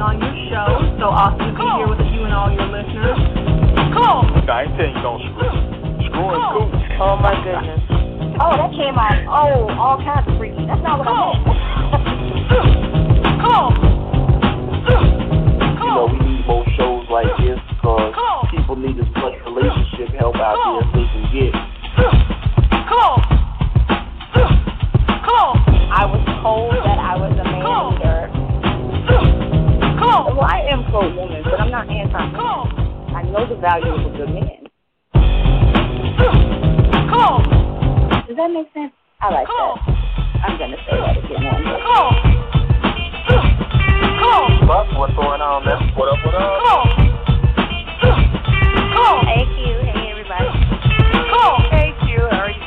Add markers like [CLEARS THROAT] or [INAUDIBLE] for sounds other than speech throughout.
me on your show. So awesome to be here with you and all your listeners. Cool. I ain't saying you don't screw. Screwing cool. Oh my goodness. Oh, that came out. Oh, all kinds of freaky. That's not what I meant. You know, we need more shows like this because people need as much relationship help out there as they can get. I was told that I was a Well, I am pro woman, but I'm not anti man. I know the value of a good man. Come on. Does that make sense? I like that. I'm gonna say that again one more. Buck, what's going on there? What up, what up? Come. on. Hey Q, hey everybody. Cool. Hey, Q, how are you?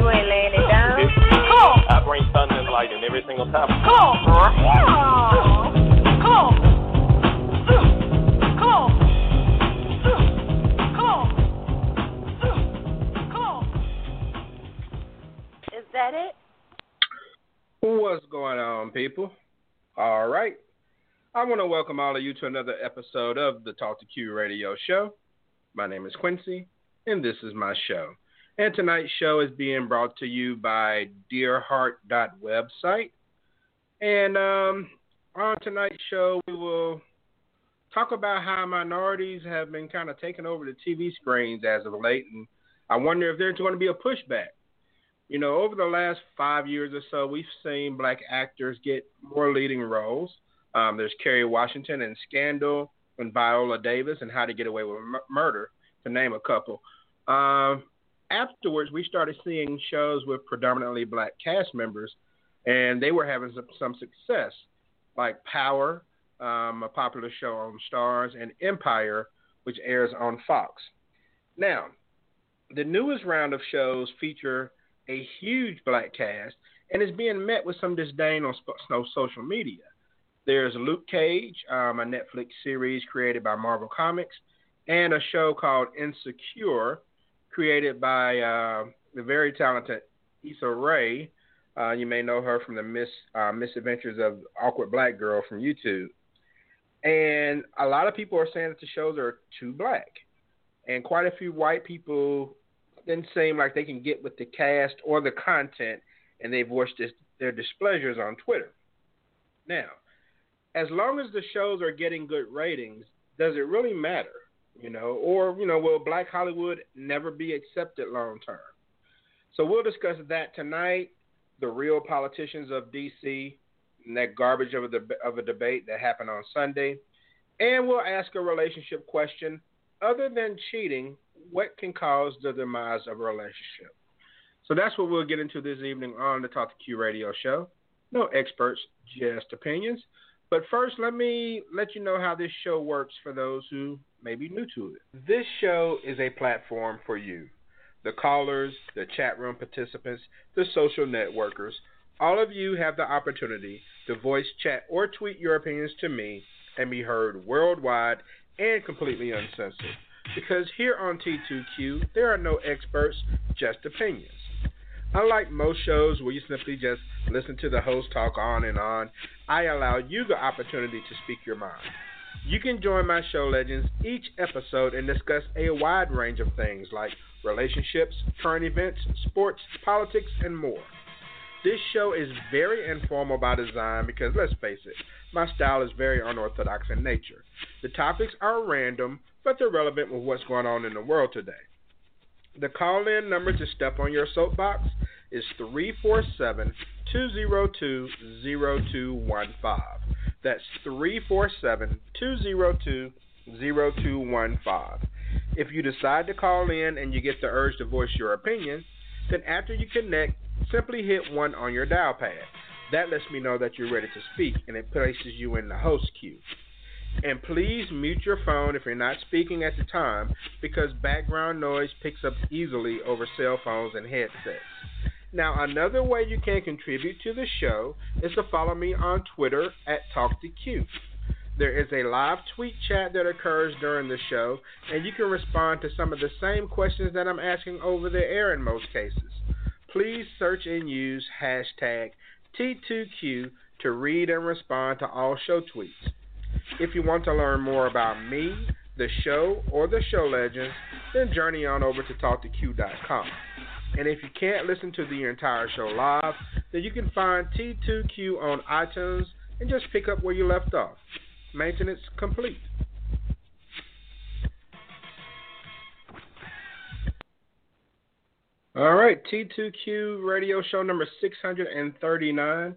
You ain't laying it down. Come on. I bring thunder and lightning every single time. Is that it? What's going on, people? All right. I want to welcome all of you to another episode of the Talk to Q radio show. My name is Quincy, and this is my show. And tonight's show is being brought to you by dearheart.website. And um, on tonight's show, we will talk about how minorities have been kind of taking over the TV screens as of late. And I wonder if there's going to be a pushback. You know, over the last five years or so, we've seen black actors get more leading roles. Um, there's Kerry Washington in Scandal and Viola Davis and How to Get Away with Mur- Murder, to name a couple. Um, afterwards, we started seeing shows with predominantly black cast members, and they were having some, some success, like Power, um, a popular show on Starz, and Empire, which airs on Fox. Now, the newest round of shows feature a huge black cast and is being met with some disdain on social media. There's Luke Cage, um, a Netflix series created by Marvel Comics, and a show called Insecure, created by uh, the very talented Issa Rae. Uh, you may know her from the Miss uh, Misadventures of Awkward Black Girl from YouTube. And a lot of people are saying that the shows are too black, and quite a few white people didn't seem like they can get with the cast or the content, and they voiced this, their displeasures on Twitter. Now, as long as the shows are getting good ratings, does it really matter? You know, or you know, will Black Hollywood never be accepted long term? So we'll discuss that tonight. The real politicians of DC, and that garbage of a deb- of a debate that happened on Sunday, and we'll ask a relationship question. Other than cheating, what can cause the demise of a relationship? So that's what we'll get into this evening on the Talk to Q Radio Show. No experts, just opinions. But first, let me let you know how this show works for those who may be new to it. This show is a platform for you, the callers, the chat room participants, the social networkers. All of you have the opportunity to voice, chat, or tweet your opinions to me and be heard worldwide and completely uncensored. Because here on T2Q, there are no experts, just opinions. Unlike most shows where you simply just listen to the host talk on and on, I allow you the opportunity to speak your mind. You can join my show legends each episode and discuss a wide range of things like relationships, current events, sports, politics, and more. This show is very informal by design because, let's face it, my style is very unorthodox in nature. The topics are random, but they're relevant with what's going on in the world today. The call in number to step on your soapbox is 347 202 0215. That's 347 202 0215. If you decide to call in and you get the urge to voice your opinion, then after you connect, simply hit 1 on your dial pad. That lets me know that you're ready to speak and it places you in the host queue. And please mute your phone if you're not speaking at the time because background noise picks up easily over cell phones and headsets. Now, another way you can contribute to the show is to follow me on Twitter at TalkToQ. There is a live tweet chat that occurs during the show, and you can respond to some of the same questions that I'm asking over the air in most cases. Please search and use hashtag T2Q to read and respond to all show tweets. If you want to learn more about me, the show, or the show legends, then journey on over to TalkToQ.com. And if you can't listen to the entire show live, then you can find T2Q on iTunes and just pick up where you left off. Maintenance complete. All right, T2Q radio show number 639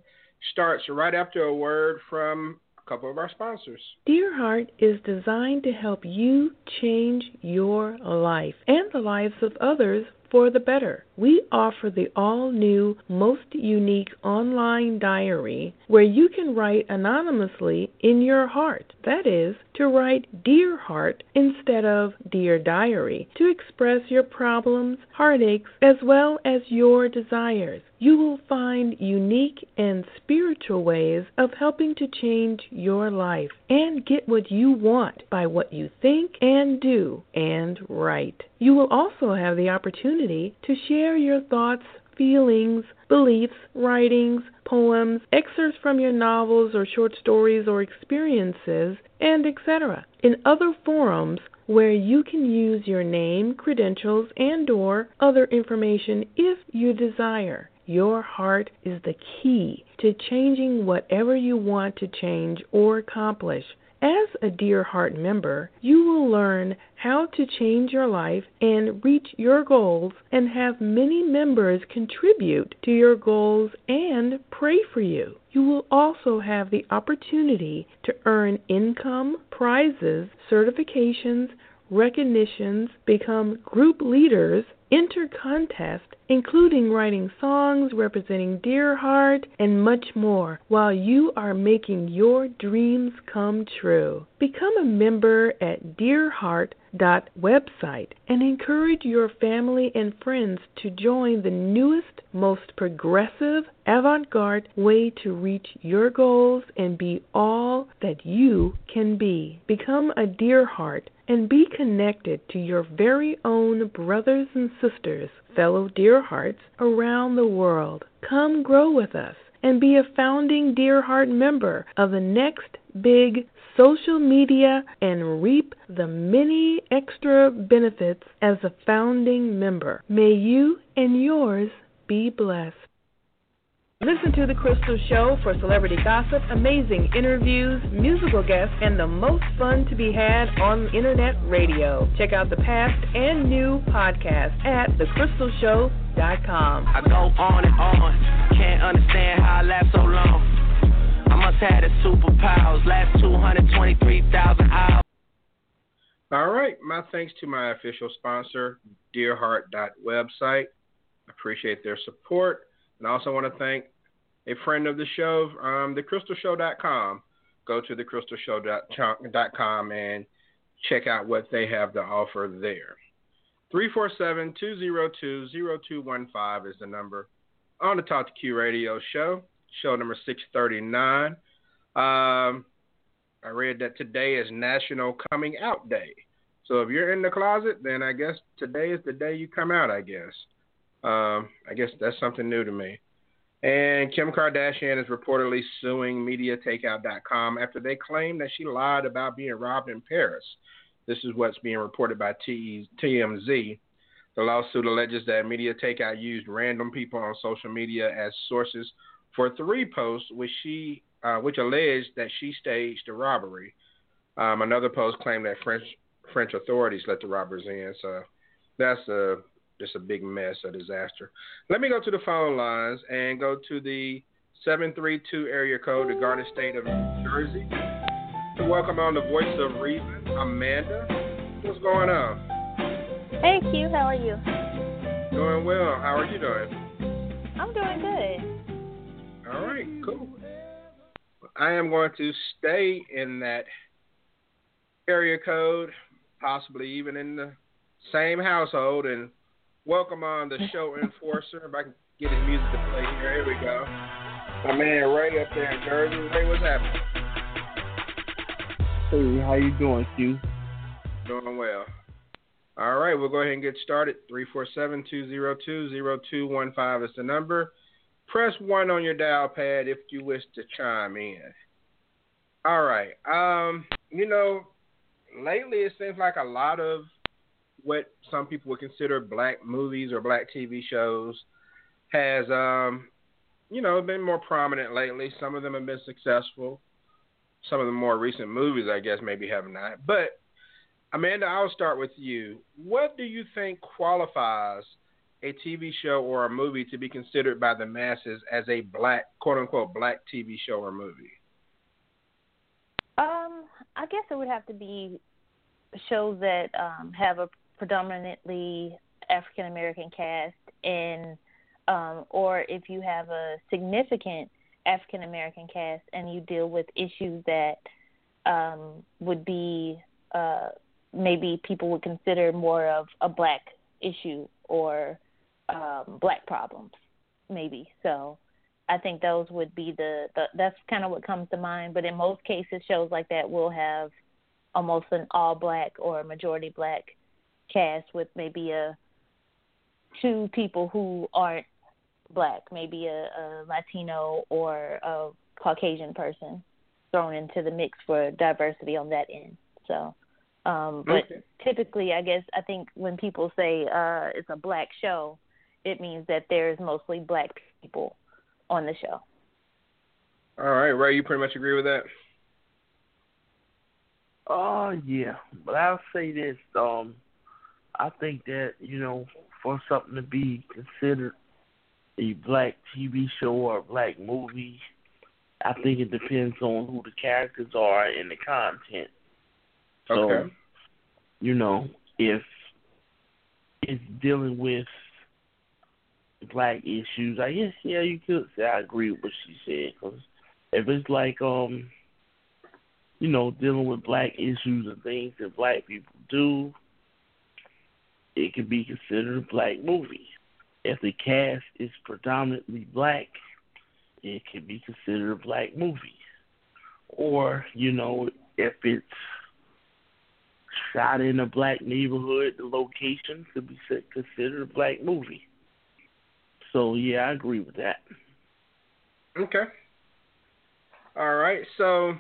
starts right after a word from a couple of our sponsors. Dear Heart is designed to help you change your life and the lives of others for the better. We offer the all new, most unique online diary where you can write anonymously in your heart. That is, to write Dear Heart instead of Dear Diary, to express your problems, heartaches, as well as your desires. You will find unique and spiritual ways of helping to change your life and get what you want by what you think and do and write. You will also have the opportunity to share your thoughts, feelings, beliefs, writings, poems, excerpts from your novels or short stories or experiences, and etc. in other forums where you can use your name, credentials, and or other information if you desire. Your heart is the key to changing whatever you want to change or accomplish. As a Dear Heart member, you will learn how to change your life and reach your goals and have many members contribute to your goals and pray for you. You will also have the opportunity to earn income, prizes, certifications, recognitions, become group leaders, enter contests, including writing songs representing Dear Heart and much more, while you are making your dreams come true. Become a member at dearheart.website and encourage your family and friends to join the newest, most progressive, avant garde way to reach your goals and be all that you can be. Become a Dear Heart and be connected to your very own brothers and sisters, fellow Dear Hearts around the world. Come grow with us and be a founding Dear Heart member of the next big social media and reap the many extra benefits as a founding member. May you and yours be blessed. Listen to The Crystal Show for celebrity gossip, amazing interviews, musical guests, and the most fun to be had on internet radio. Check out the past and new podcasts at thecrystalshow.com. I go on and on, can't understand how I last so long. I must have the superpowers, last 223,000 hours. All right, my thanks to my official sponsor, dearheart.website. Appreciate their support. And I also want to thank a friend of the show, um, thecrystalshow.com. Go to thecrystalshow.com and check out what they have to offer there. 347 202 0215 is the number on the Talk to Q radio show, show number 639. Um, I read that today is National Coming Out Day. So if you're in the closet, then I guess today is the day you come out, I guess. Um, I guess that's something new to me. And Kim Kardashian is reportedly suing MediaTakeout.com after they claim that she lied about being robbed in Paris. This is what's being reported by TMZ. The lawsuit alleges that Media Takeout used random people on social media as sources for three posts, which she, uh, which alleged that she staged the robbery. Um, another post claimed that French French authorities let the robbers in. So that's a just a big mess, a disaster. Let me go to the phone lines and go to the 732 area code, the Garden State of New Jersey. Welcome on the voice of reason, Amanda. What's going on? Hey Q, how are you? Doing well. How are you doing? I'm doing good. All right, cool. I am going to stay in that area code, possibly even in the same household, and welcome on the show enforcer. if I can get his music to play here, here we go. My man Ray up there in Jersey. Ray, what's happening? Hey, how you doing, Q? Doing well. All right, we'll go ahead and get started. 347-202-0215 is the number. Press 1 on your dial pad if you wish to chime in. All right. Um, you know, lately it seems like a lot of what some people would consider black movies or black TV shows has um, you know, been more prominent lately. Some of them have been successful. Some of the more recent movies, I guess, maybe have not. But Amanda, I'll start with you. What do you think qualifies a TV show or a movie to be considered by the masses as a black, quote unquote, black TV show or movie? Um, I guess it would have to be shows that um, have a predominantly African American cast, and um, or if you have a significant African American cast and you deal with issues that um, would be uh, maybe people would consider more of a black issue or um, black problems, maybe. So I think those would be the, the that's kind of what comes to mind. But in most cases, shows like that will have almost an all black or majority black cast with maybe a two people who aren't black, maybe a, a Latino or a Caucasian person thrown into the mix for diversity on that end. So um, but okay. typically, I guess I think when people say uh, it's a black show, it means that there's mostly black people on the show. All right, Ray, you pretty much agree with that. Oh uh, yeah, but I'll say this. Um, I think that you know, for something to be considered a black TV show or a black movie, I think it depends on who the characters are and the content. So, okay. you know, if it's dealing with black issues, I guess yeah, you could say I agree with what she said. Cause if it's like um, you know, dealing with black issues and things that black people do, it could be considered a black movie. If the cast is predominantly black, it can be considered a black movie. Or you know, if it's shot in a black neighborhood, the location could be considered a black movie. So yeah, I agree with that. Okay. All right. So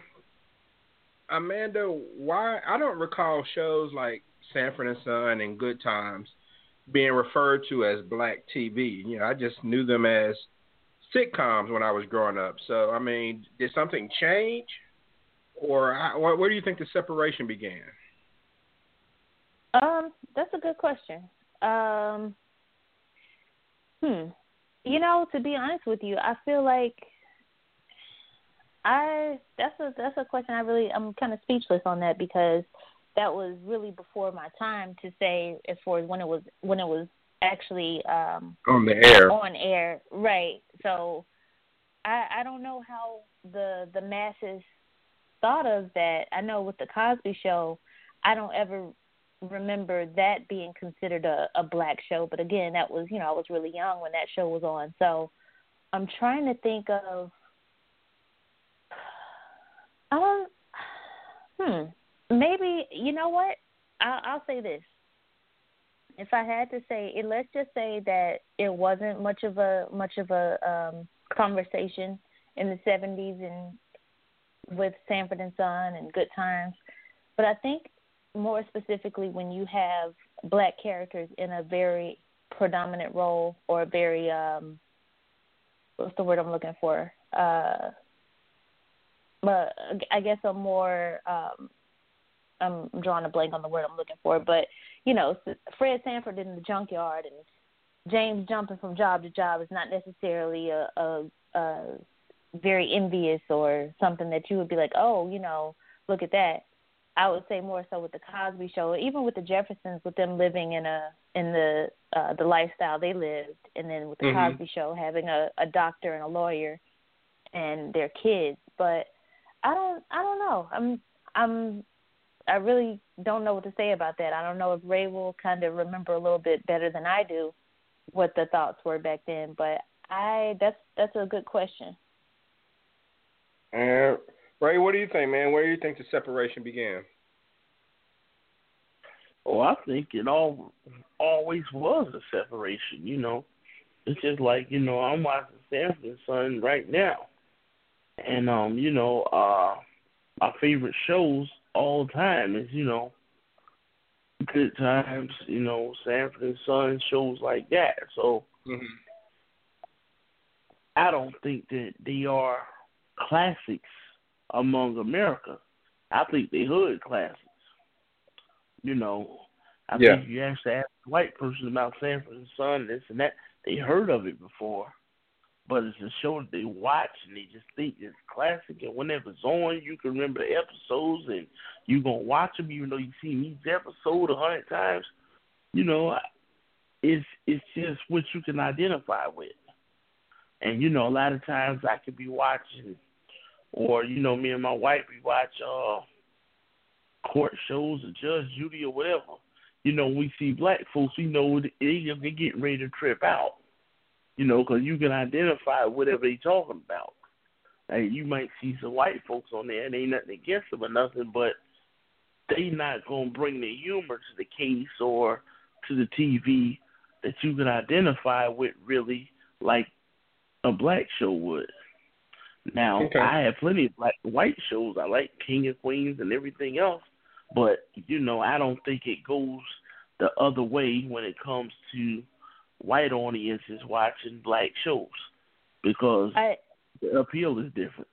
Amanda, why I don't recall shows like Sanford and Son and Good Times being referred to as black TV. You know, I just knew them as sitcoms when I was growing up. So, I mean, did something change, or where do you think the separation began? Um, that's a good question. Um, hmm. You know, to be honest with you, I feel like I that's a that's a question I really I'm kind of speechless on that because that was really before my time to say as far as when it was when it was actually um on the air. on air. Right. So i i don't know how the the masses thought of that. I know with the cosby show i don't ever remember that being considered a, a black show, but again, that was you know I was really young when that show was on, so I'm trying to think of. [SIGHS] Um, hmm, maybe you know what? I'll, I'll say this. If I had to say it, let's just say that it wasn't much of a much of a um, conversation in the '70s and with Sanford and Son and Good Times, but I think more specifically when you have black characters in a very predominant role or a very um what's the word I'm looking for? Uh but I guess a more um I'm drawing a blank on the word I'm looking for, but you know, Fred Sanford in the junkyard and James jumping from job to job is not necessarily a, a, a very envious or something that you would be like, oh, you know, look at that. I would say more so with the Cosby Show, even with the Jeffersons, with them living in a in the uh, the lifestyle they lived, and then with the mm-hmm. Cosby Show having a, a doctor and a lawyer, and their kids. But I don't I don't know. I'm I'm I really don't know what to say about that. I don't know if Ray will kind of remember a little bit better than I do what the thoughts were back then, but I that's that's a good question. And Ray, what do you think, man? Where do you think the separation began? Oh, I think it all always was a separation. You know, it's just like you know I'm watching Sanford Son right now, and um, you know, uh, my favorite shows all the time is you know, Good Times, you know, Sanford and Son shows like that. So mm-hmm. I don't think that they are classics among America. I think they hood classics. You know, I yeah. think you actually ask a white person about Sanford and Son, this and that, they heard of it before. But it's a show that they watch and they just think it's classic. And whenever it's on, you can remember the episodes and you're going to watch them even though you've seen each episode a hundred times. You know, it's it's just what you can identify with. And you know, a lot of times I could be watching, or you know, me and my wife we watch uh court shows or Judge Judy or whatever. You know, we see black folks, we know they they getting ready to trip out. You know, because you can identify whatever they talking about. Like you might see some white folks on there, and ain't nothing against them or nothing, but they not gonna bring the humor to the case or to the TV that you can identify with really like a black show would. Now okay. I have plenty of black white shows. I like King of Queens and everything else, but you know I don't think it goes the other way when it comes to white audiences watching black shows because I, the appeal is different.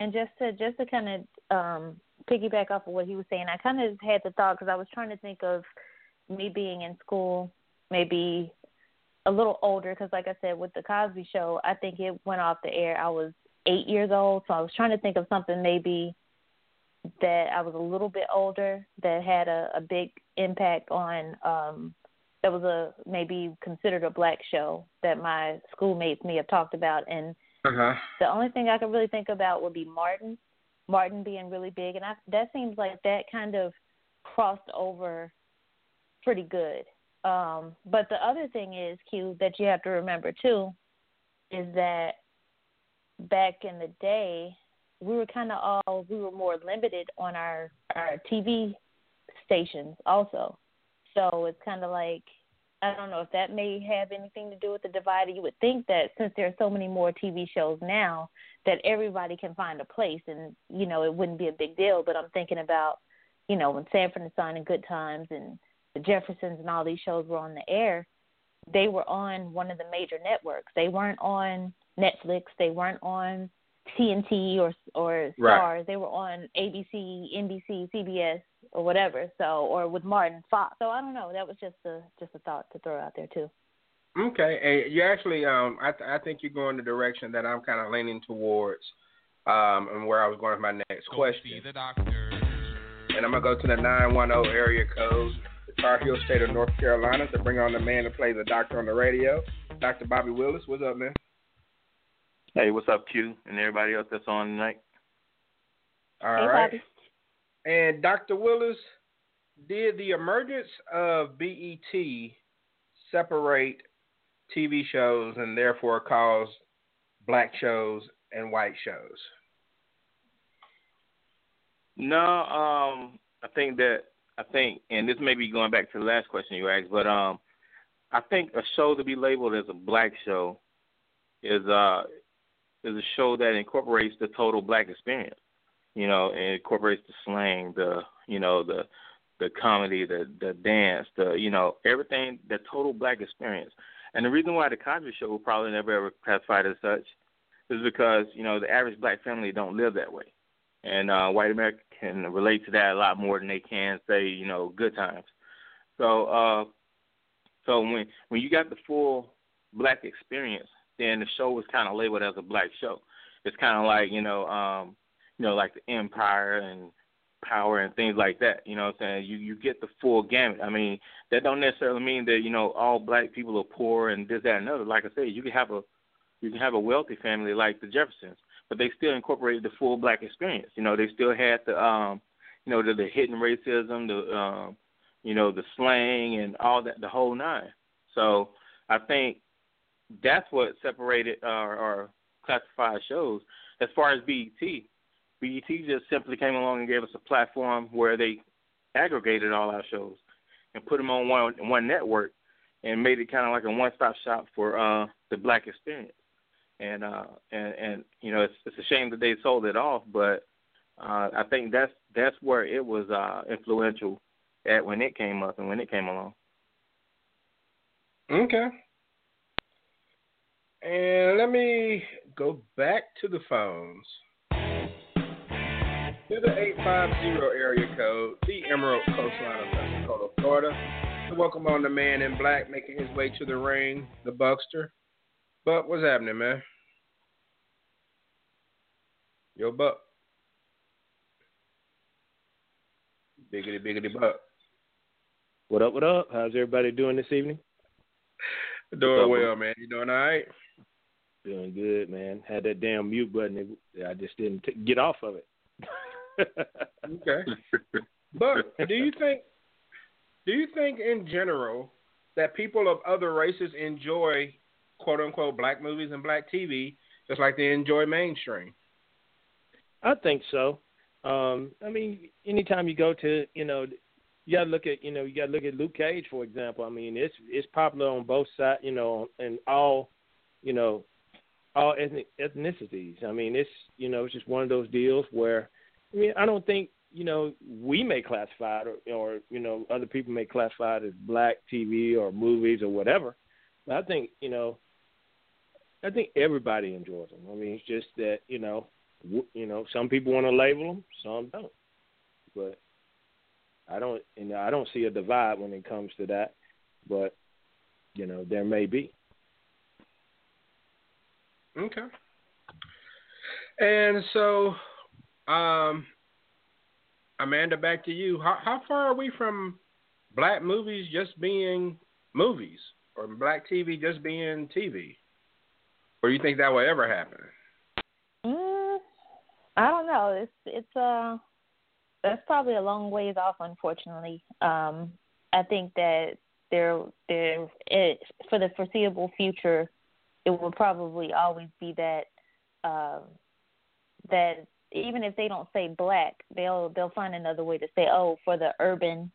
And just to just to kind of um, piggyback off of what he was saying, I kind of had the thought because I was trying to think of me being in school, maybe a little older because like i said with the cosby show i think it went off the air i was eight years old so i was trying to think of something maybe that i was a little bit older that had a, a big impact on um that was a maybe considered a black show that my schoolmates may have talked about and uh-huh. the only thing i could really think about would be martin martin being really big and I, that seems like that kind of crossed over pretty good um, but the other thing is, Q, that you have to remember too, is that back in the day, we were kind of all we were more limited on our our TV stations also. So it's kind of like I don't know if that may have anything to do with the divide. You would think that since there are so many more TV shows now, that everybody can find a place, and you know it wouldn't be a big deal. But I'm thinking about, you know, when Sanford and Son and Good Times and the Jeffersons and all these shows were on the air, they were on one of the major networks. They weren't on Netflix. They weren't on TNT or or Starz. Right. They were on ABC, NBC, CBS, or whatever. So or with Martin Fox. So I don't know. That was just a just a thought to throw out there too. Okay, and you actually, um, I th- I think you're going the direction that I'm kind of leaning towards, um, and where I was going with my next Go question. See the doctor. And I'm gonna go to the 910 area code. Tar Heel State of North Carolina to bring on the man to play the doctor on the radio, Dr. Bobby Willis. What's up, man? Hey, what's up, Q, and everybody else that's on tonight? All hey, right. Bobby. And Dr. Willis, did the emergence of BET separate TV shows and therefore cause black shows and white shows? No, um, I think that I think, and this may be going back to the last question you asked, but um, I think a show to be labeled as a black show is uh is a show that incorporates the total black experience. You know, and incorporates the slang, the you know the the comedy, the the dance, the you know everything, the total black experience. And the reason why the Cosby Show will probably never ever classified as such is because you know the average black family don't live that way, and uh, white America can relate to that a lot more than they can say you know good times. So uh, so when when you got the full black experience, then the show was kind of labeled as a black show. It's kind of like you know um, you know like the Empire and power and things like that. You know what I'm saying? You you get the full gamut. I mean, that don't necessarily mean that, you know, all black people are poor and this, that and other. Like I said, you can have a you can have a wealthy family like the Jeffersons but they still incorporated the full black experience. You know, they still had the um, you know, the, the hidden racism, the um, you know, the slang and all that, the whole nine. So I think that's what separated our, our classified shows. As far as BET, BET just simply came along and gave us a platform where they aggregated all our shows and put them on one one network and made it kind of like a one stop shop for uh the black experience. And uh and and you know it's it's a shame that they sold it off, but uh I think that's that's where it was uh influential at when it came up and when it came along. Okay. And let me go back to the phones. To the 850 area code, the Emerald Coastline of Pensacola, Florida. To welcome on the man in black making his way to the ring, the Buckster. Buck, what's happening, man? Yo, Buck. Biggity, biggity, Buck. What up, what up? How's everybody doing this evening? Doing well, man. You doing all right? Doing good, man. Had that damn mute button. I just didn't t- get off of it. [LAUGHS] okay. But do you think do you think in general that people of other races enjoy quote unquote black movies and black TV just like they enjoy mainstream? I think so. Um, I mean, anytime you go to, you know, you gotta look at, you know, you gotta look at Luke Cage, for example. I mean, it's it's popular on both sides, you know, and all, you know, all ethnic ethnicities. I mean, it's you know, it's just one of those deals where I mean, I don't think you know we may classify it or, or you know other people may classify it as black TV or movies or whatever. But I think you know, I think everybody enjoys them. I mean, it's just that you know, w- you know, some people want to label them, some don't. But I don't, you know, I don't see a divide when it comes to that. But you know, there may be. Okay. And so um, Amanda, back to you. How how far are we from black movies just being movies, or black TV just being TV? Or you think that will ever happen? Mm, I don't know. It's it's uh that's probably a long ways off, unfortunately. Um, I think that there there it, for the foreseeable future, it will probably always be that uh, that even if they don't say black, they'll they'll find another way to say oh for the urban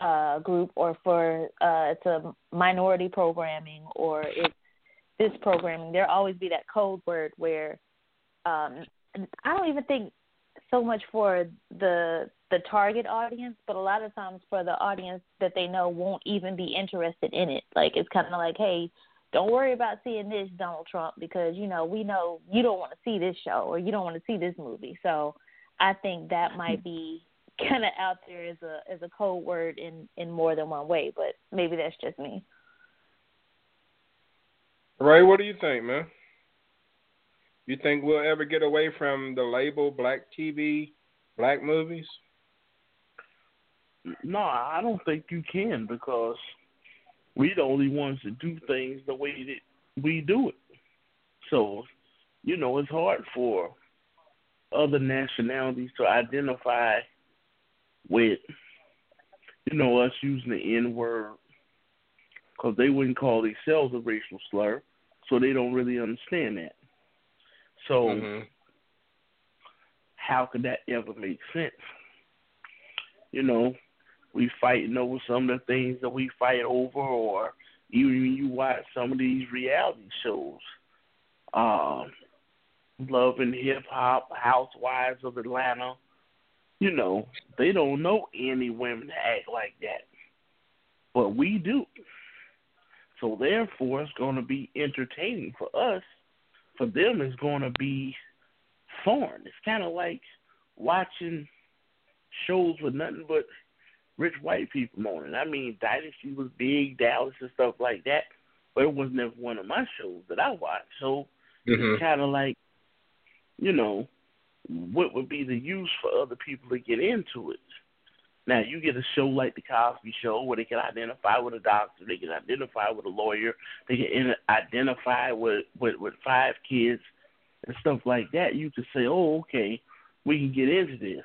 uh group or for uh it's a minority programming or it's this programming. There'll always be that code word where um I don't even think so much for the the target audience, but a lot of times for the audience that they know won't even be interested in it. Like it's kind of like, hey, don't worry about seeing this Donald Trump because you know we know you don't want to see this show or you don't want to see this movie. So I think that [LAUGHS] might be kind of out there as a as a code word in in more than one way, but maybe that's just me. Ray, what do you think, man? You think we'll ever get away from the label black TV, black movies? No, I don't think you can because we the only ones that do things the way that we do it. So, you know, it's hard for other nationalities to identify with, you know, us using the N word because they wouldn't call themselves a racial slur, so they don't really understand that. So, mm-hmm. how could that ever make sense? You know, we fighting over some of the things that we fight over, or even when you watch some of these reality shows, um, Love and Hip Hop, Housewives of Atlanta, you know, they don't know any women that act like that, but we do. So therefore, it's going to be entertaining for us. For them, it's going to be foreign. It's kind of like watching shows with nothing but rich white people it. I mean, Dynasty was big, Dallas and stuff like that, but it was never one of my shows that I watched. So mm-hmm. it's kind of like, you know, what would be the use for other people to get into it? Now you get a show like the Cosby Show where they can identify with a doctor, they can identify with a lawyer, they can identify with with, with five kids and stuff like that, you could say, oh, okay, we can get into this.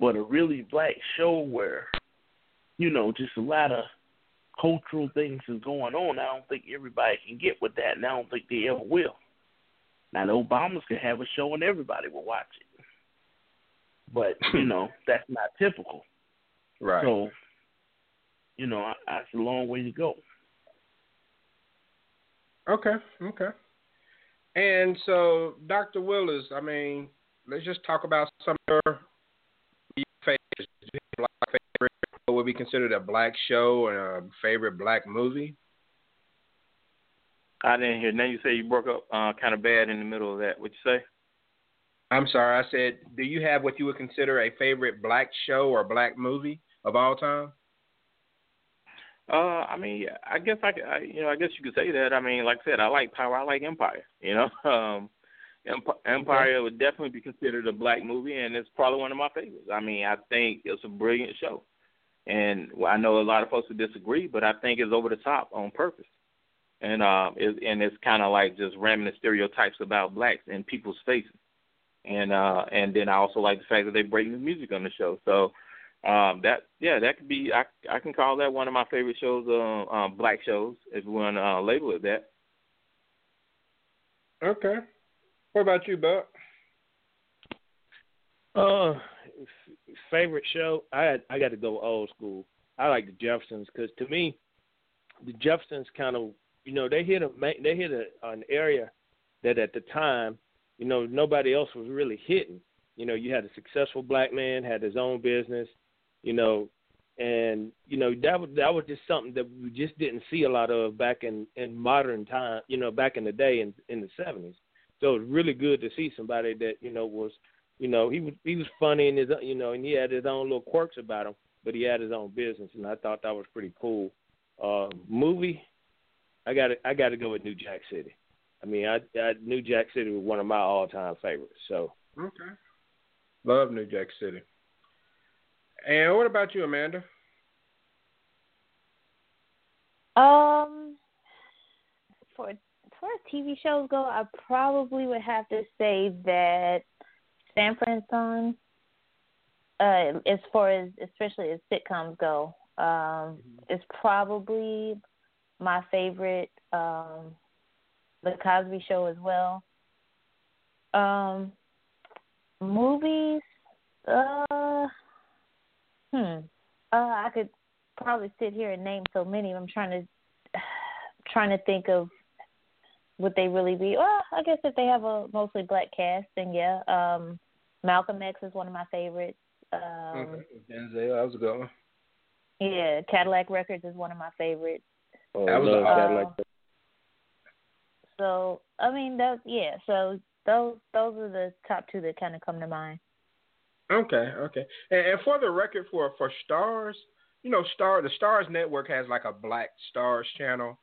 But a really black show where, you know, just a lot of cultural things is going on, I don't think everybody can get with that, and I don't think they ever will. Now, the Obamas could have a show and everybody will watch it. But, you [CLEARS THROAT] know, that's not typical. Right. So, you know, that's a long way to go. Okay, okay. And so, Dr. Willis, I mean, let's just talk about some of your favorites. favorite, what would be considered a black show or a favorite black movie? I didn't hear. Now you say you broke up uh, kind of bad in the middle of that. What'd you say? I'm sorry. I said, do you have what you would consider a favorite black show or black movie of all time? Uh, I mean, I guess I, I, you know, I guess you could say that. I mean, like I said, I like Power. I like Empire. You know, [LAUGHS] um, Empire would definitely be considered a black movie, and it's probably one of my favorites. I mean, I think it's a brilliant show, and I know a lot of folks would disagree, but I think it's over the top on purpose, and uh, it, and it's kind of like just ramming the stereotypes about blacks in people's faces, and uh, and then I also like the fact that they break new music on the show. So um, that yeah, that could be I I can call that one of my favorite shows, uh, um, black shows, if we want to uh, label it that. Okay. What about you, Buck? Uh, f- favorite show? I I got to go old school. I like the Jeffersons because to me, the Jeffersons kind of you know they hit a they hit a, an area that at the time you know nobody else was really hitting. You know, you had a successful black man, had his own business, you know, and you know that was that was just something that we just didn't see a lot of back in in modern time, you know, back in the day in in the seventies. So it was really good to see somebody that you know was, you know, he was he was funny in his you know, and he had his own little quirks about him, but he had his own business, and I thought that was pretty cool. Uh, movie, I got I got to go with New Jack City. I mean, I, I New Jack City was one of my all time favorites. So okay, love New Jack City. And what about you, Amanda? Um, for as far as TV shows go, I probably would have to say that Sanford and Son. Uh, as far as especially as sitcoms go, um, mm-hmm. is probably my favorite. Um, the Cosby Show as well. Um, movies. Uh, Hmm. Uh, I could probably sit here and name so many. I'm trying to [SIGHS] trying to think of would they really be. Well, I guess if they have a mostly black cast, then yeah. Um, Malcolm X is one of my favorites. Um, okay. Denzel, that was a good one. Yeah, Cadillac Records is one of my favorites. Oh, that was uh, Cadillac. So I mean, those yeah. So those those are the top two that kind of come to mind. Okay, okay. And, and for the record, for for Starz, you know, Star the Starz Network has like a Black Stars channel.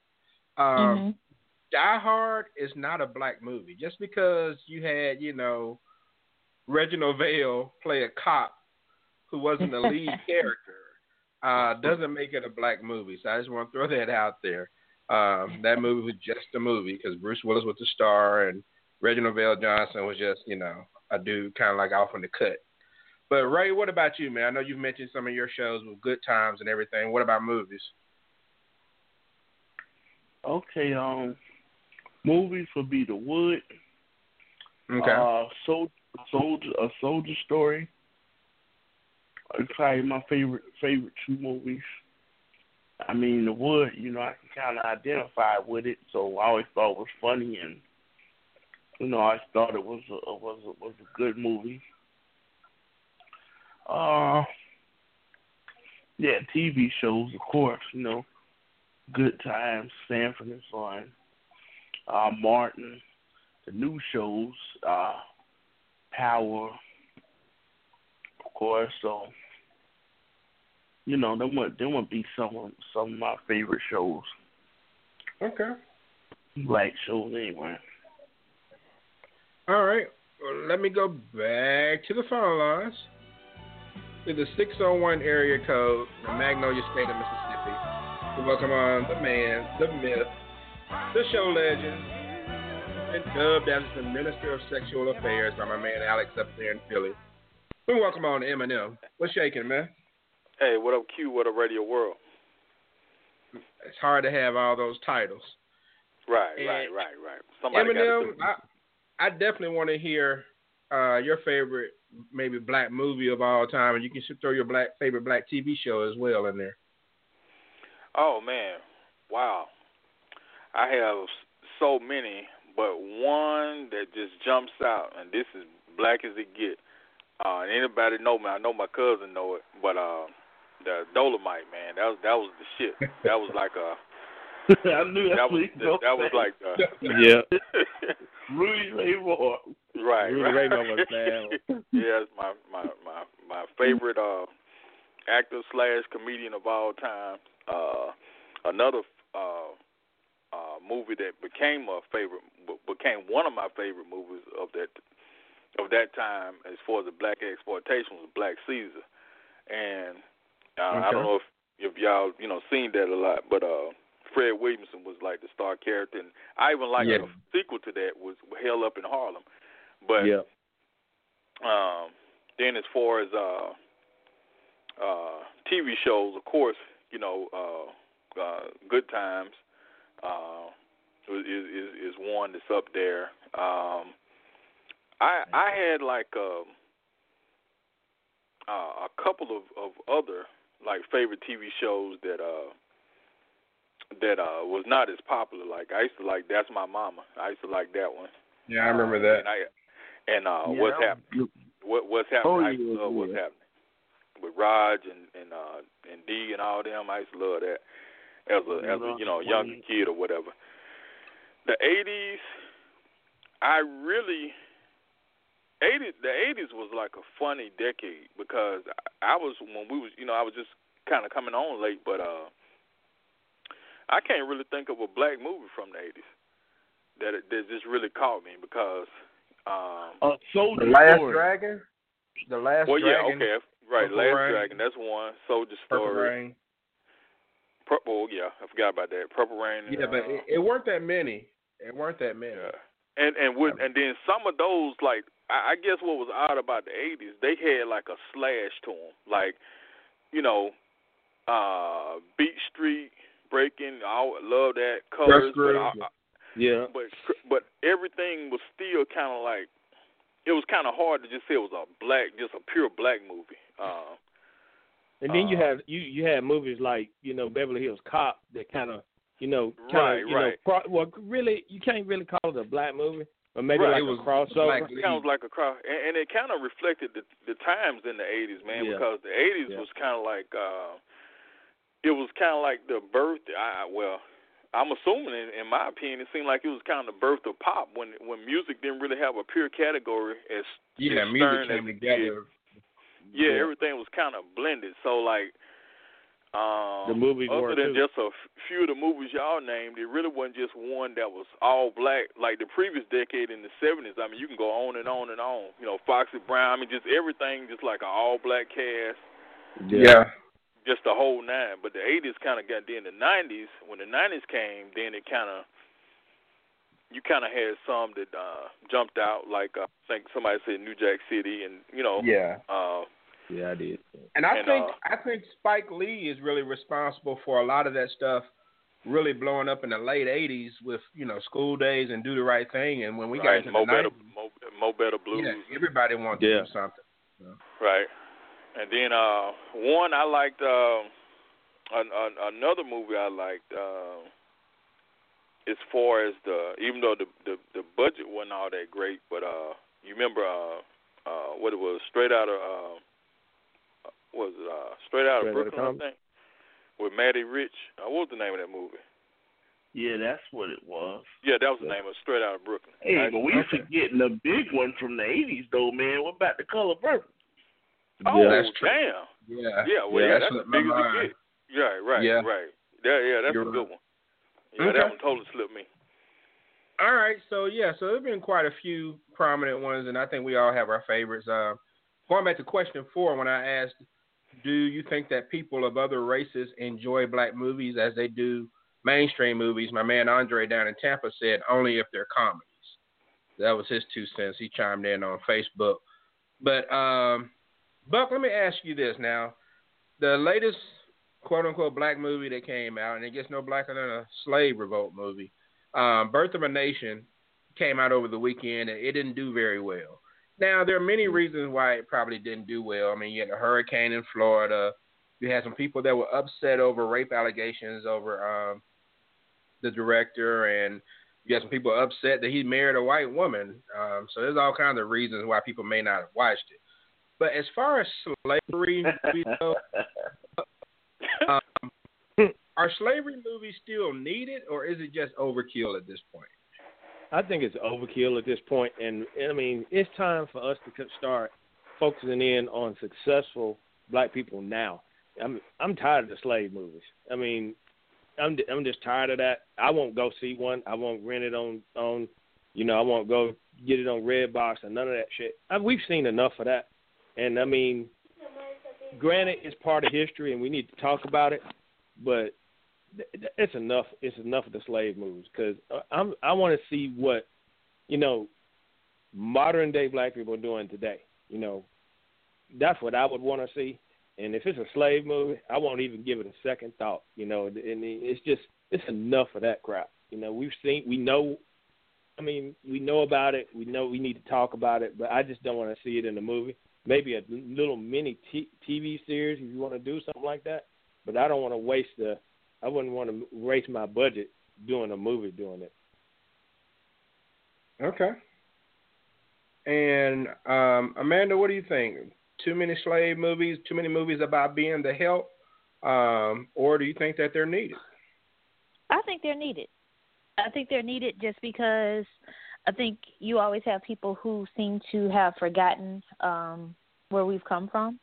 Um, mm-hmm. Die Hard is not a black movie. Just because you had, you know, Reginald Vale play a cop who wasn't the lead [LAUGHS] character uh, doesn't make it a black movie. So I just want to throw that out there. Um, that movie was just a movie because Bruce Willis was the star and Reginald VelJohnson was just, you know, a dude kind of like off in the cut. But Ray, what about you, man? I know you've mentioned some of your shows with good times and everything. What about movies? Okay, um, movies would be The Wood. Okay. Uh, soldier, soldier, a soldier story. It's probably my favorite favorite two movies. I mean, The Wood. You know, I can kind of identify with it, so I always thought it was funny, and you know, I thought it was a, was a, was a good movie. Uh, yeah, TV shows, of course. You know, Good Times, Sanford and Son, uh, Martin, the new shows, uh, Power, of course. So, you know, there would there would be some some of my favorite shows. Okay. Black shows anyway. All right. Well, let me go back to the phone lines to the 601 area code in Magnolia State of Mississippi to welcome on the man, the myth, the show legend, been dubbed as the Minister of Sexual Affairs by my man Alex up there in Philly. We welcome on Eminem. What's shaking, man? Hey, what up, Q? What up, Radio World? It's hard to have all those titles. Right, And right, right, right. Somebody Eminem, I, I definitely want to hear uh, your favorite, maybe black movie of all time, and you can throw your black favorite black TV show as well in there. Oh man, wow! I have so many, but one that just jumps out, and this is black as it get. Uh, and anybody know me? I know my cousin know it, but uh, the Dolomite man, that was that was the shit. That was like a [LAUGHS] I knew that was he was that was like uh, Yeah. [LAUGHS] Rudy Ray Moore. right, Rudy right. Ray Moore was bad. [LAUGHS] yeah, it's my my my my favorite uh actor slash comedian of all time. Uh, another uh uh movie that became a favorite became one of my favorite movies of that of that time as far as the black exploitation was Black Caesar, and uh, I don't know if if y'all you know seen that a lot, but uh. Fred Williamson was like the star character, and I even like Yeah. the sequel to that was Hell Up in Harlem. But yeah. um, then as far as uh, uh, TV shows, of course, you know, uh, uh, Good Times uh, is, is is one that's up there. Um, I I had like um, uh, a couple of, of other like favorite TV shows that uh that uh was not as popular. Like I used to like That's My Mama. I used to like that one. Yeah, I remember Uh, that. And, I, and uh, Yeah, what's happening? What what's happening? Oh, I used to yeah, love what's happening with Raj and and uh and D and all them. I used to love that as a as a you know younger kid or whatever. The eighties, I really eighties the eighties was like a funny decade because I, I was when we was you know I was just kind of coming on late, but uh I can't really think of a black movie from the eighties that that just really caught me because um Uh, Soldier The Last Story. Dragon. The Last well, yeah, Dragon. okay, right. Purple Last Rain. Dragon, that's one. Soldier Purple Story. Rain. Purple, yeah, I forgot about that. Purple Rain. and, Yeah, but uh, it, it weren't that many. It weren't that many. yeah. And and with and then some of those like I, I guess what was odd about the eighties, they had like a slash to them, like you know, uh, Beat Street, Breaking. I love that colors, but I, I, Yeah. but but everything was still kind of like it was kind of hard to just say it was a black, just a pure black movie. Uh, And then you Uh, have you you have movies like you know Beverly Hills Cop that kind of you know kind Right, of you right. know pro- well really you can't really call it a black movie or maybe Right, like it a was crossover. It kind of like a cross, and, and it kind of reflected the the times in the '80s, man. Yeah. Because the '80s Yeah. was kind of like uh, it was kind of like the birth. I well, I'm assuming, in, in my opinion, it seemed like it was kind of the birth of pop when when music didn't really have a pure category as Yeah, as music stern came as together. Did. Yeah, everything was kind of blended. So like. Um, The movies other were, than too. just a few of the movies y'all named, it really wasn't just one that was all black like the previous decade in the seventies. I mean, you can go on and on and on. You know, Foxy Brown. I mean, just everything, just like an all black cast, Yeah. just the whole nine. But the eighties kind of got then the nineties. When the nineties came, then it kind of you kind of had some that uh jumped out. Like uh, I think somebody said New Jack City, and you know, Yeah. uh, Yeah, I did. And I And, think uh, I think Spike Lee is really responsible for a lot of that stuff really blowing up in the late '80s with you know School Daze and Do the Right Thing, and when we right, got into Mo the Better, 90s, Mo, Mo Better Blues. yeah, everybody wanted Yeah. to do something. Right. And then uh one I liked uh, an, an, another movie I liked uh, as far as the even though the, the the budget wasn't all that great, but uh you remember uh uh what it was straight out of uh what was it uh straight out of Straight Outta Brooklyn I think with Matty Rich. Uh, what was the name of that movie? Yeah, that's what it was. Yeah, that was the name of it, Straight Out of Brooklyn. Hey, I- but we forgetting the big one from the '80s, though, man. What about the Color Purple? Oh, that's true. damn. Yeah. Yeah, well, Yeah, yeah, that that's as slipped my big as it gets. Yeah, right, Yeah. right. Yeah, yeah, that's You're a good right. one. Yeah, Okay. that one totally slipped me. All right, so yeah, so there've been quite a few prominent ones, and I think we all have our favorites. Uh, going back to question four, when I asked, "Do you think that people of other races enjoy black movies as they do mainstream movies?" My man Andre down in Tampa said, "Only if they're comedies." that was his two cents. He chimed in on Facebook. But um, Buck, let me ask you this now: the latest quote unquote black movie that came out, and it gets no blacker than a slave revolt movie. Um, Birth of a Nation came out over the weekend, and it didn't do very well. Now there are many reasons why it probably didn't do well. I mean, you had a hurricane in Florida. You had some people that were upset over rape allegations over um, the director, and you had some people upset that he married a white woman. Um, so there's all kinds of reasons why people may not have watched it. But as far as slavery [LAUGHS] movies go, um, are slavery movies still needed, or is it just overkill at this point? I think it's overkill at this point, and, and I mean it's time for us to start focusing in on successful black people now. I'm I'm tired of the slave movies. I mean, I'm I'm just tired of that. I won't go see one. I won't rent it on on, you know, I won't go get it on Redbox and none of that shit. I, we've seen enough of that, and I mean, granted, it's part of history and we need to talk about it, but it's enough. It's enough of the slave movies because I'm I want to see what, you know, modern day black people are doing today. You know, that's what I would want to see. And if it's a slave movie, I won't even give it a second thought. You know, and it's just it's enough of that crap. You know, we've seen, we know. I mean, we know about it. We know we need to talk about it, but I just don't want to see it in the movie. Maybe a little mini t- TV series if you want to do something like that. But I don't want to waste the. I wouldn't want to waste my budget doing a movie doing it. Okay. And um, Amanda, what do you think? too many slave movies, too many movies about being the help, um, or do you think that they're needed? I think they're needed. I think they're needed just because I think you always have people who seem to have forgotten um, where we've come from,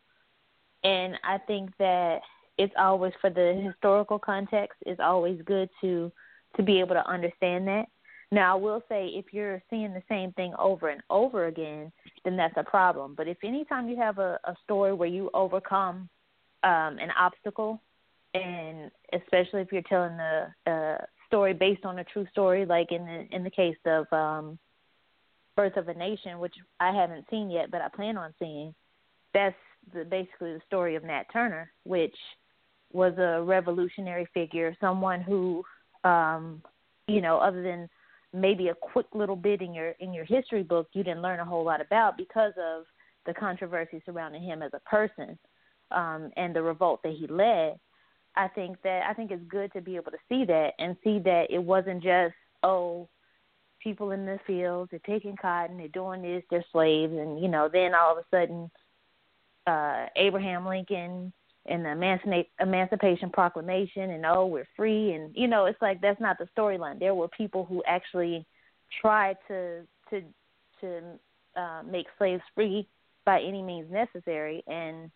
and I think that it's always for the historical context. It's always good to to be able to understand that now, I will say if you're seeing the same thing over and over again, then that's a problem. But if anytime you have a, a story where you overcome um, an obstacle, and especially if you're telling the uh, story based on a true story, like in the in the case of um, Birth of a Nation, which I haven't seen yet, but I plan on seeing, that's the, basically the story of Nat Turner, which was a revolutionary figure, someone who, um, you know, other than maybe a quick little bit in your in your history book you didn't learn a whole lot about because of the controversy surrounding him as a person um, and the revolt that he led. I think that I think it's good to be able to see that and see that it wasn't just oh people in the fields they're taking cotton they're doing this they're slaves and you know then all of a sudden uh Abraham Lincoln and the Emancipation Proclamation and oh we're free and you know it's like that's not the storyline. There were people who actually tried to to to uh, make slaves free by any means necessary, and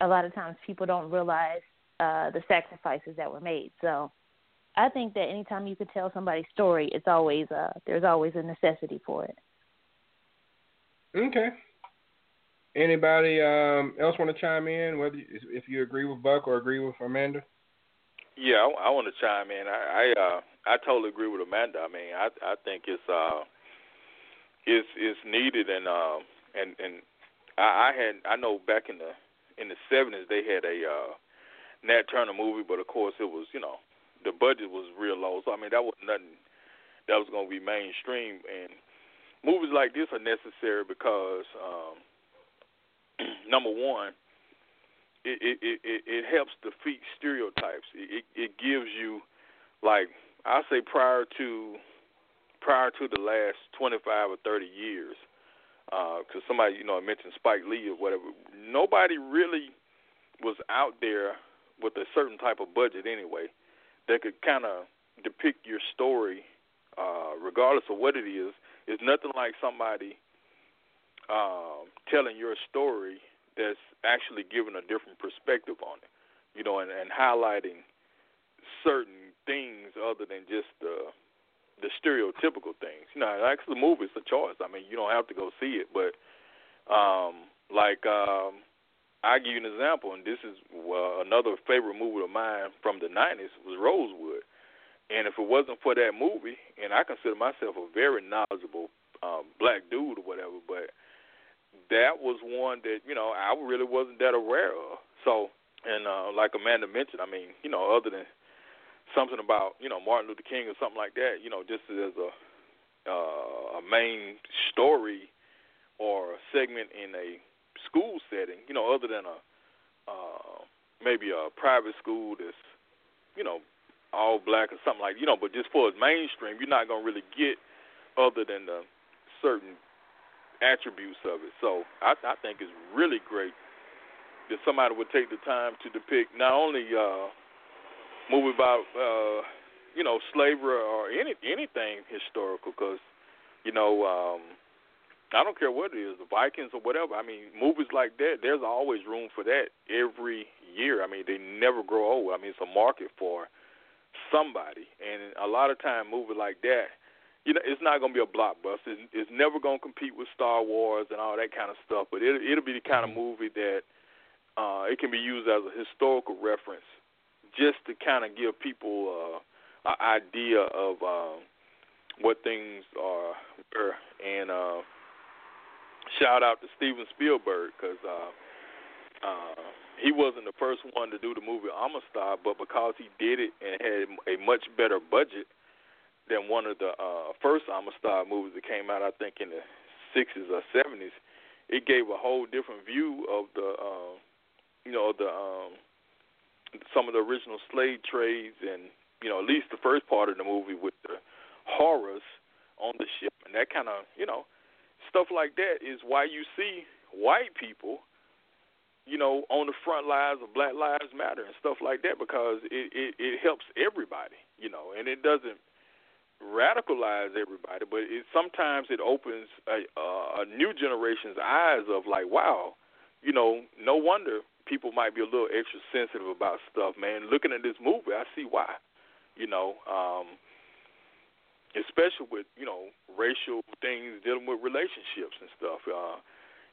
a lot of times people don't realize uh, the sacrifices that were made. So I think that anytime you can tell somebody's story, it's always uh, there's always a necessity for it. Okay. Anybody um, else want to chime in? Whether if you agree with Buck or agree with Amanda? Yeah, I, I want to chime in. I I, uh, I totally agree with Amanda. I mean, I I think it's uh it's it's needed and um uh, and and I, I had I know back in the in the seventies they had a uh Nat Turner movie, but of course it was you know the budget was real low, so I mean that was nothing that was going to be mainstream. And movies like this are necessary because um [CLEARS THROAT] number one, it it, it it helps defeat stereotypes. It it gives you like I say prior to prior to the last 25 or 30 years, because uh, somebody you know mentioned Spike Lee or whatever. Nobody really was out there with a certain type of budget anyway that could kind of depict your story, uh, regardless of what it is. It's nothing like somebody um, telling your story that's actually giving a different perspective on it, you know, and, and highlighting certain things other than just the the stereotypical things. You know, like the movie, it's a choice. I mean, you don't have to go see it, but um, like um, I give you an example, and this is uh, another favorite movie of mine from the '90s was Rosewood. And if it wasn't for that movie, and I consider myself a very knowledgeable uh, black dude or whatever, but that was one that you know I really wasn't that aware of. So, and uh, like Amanda mentioned, I mean, you know, other than something about you know Martin Luther King or something like that, you know, just as a uh, a main story or a segment in a school setting, you know, other than a uh, maybe a private school that's you know all black or something like you know, but just for its mainstream, you're not gonna really get other than the certain attributes of it. So I, I think it's really great that somebody would take the time to depict not only uh, movie about uh, you know slavery or any anything historical, because you know um, I don't care what it is, the Vikings or whatever. I mean, movies like that, there's always room for that every year. I mean, they never grow old. I mean, it's a market for somebody, and a lot of time, movies like that, you know, it's not going to be a blockbuster. It's, it's never going to compete with Star Wars and all that kind of stuff. But it, it'll be the kind of movie that uh, it can be used as a historical reference, just to kind of give people uh, an idea of uh, what things are. And uh, shout out to Steven Spielberg because uh, uh, he wasn't the first one to do the movie Amistad, but because he did it and had a much better budget than one of the uh, first Amistad movies that came out, I think in the 60s or 70s, it gave a whole different view of the, uh, you know, the um, some of the original slave trades and you know at least the first part of the movie with the horrors on the ship. And that kind of you know stuff like that is why you see white people, you know, on the front lines of Black Lives Matter and stuff like that because it it, it helps everybody, you know, and it doesn't radicalize everybody, but it sometimes it opens a, a new generation's eyes of like, wow, you know, no wonder people might be a little extra sensitive about stuff, man. Looking at this movie, I see why, you know. um especially with you know racial things dealing with relationships and stuff. Uh,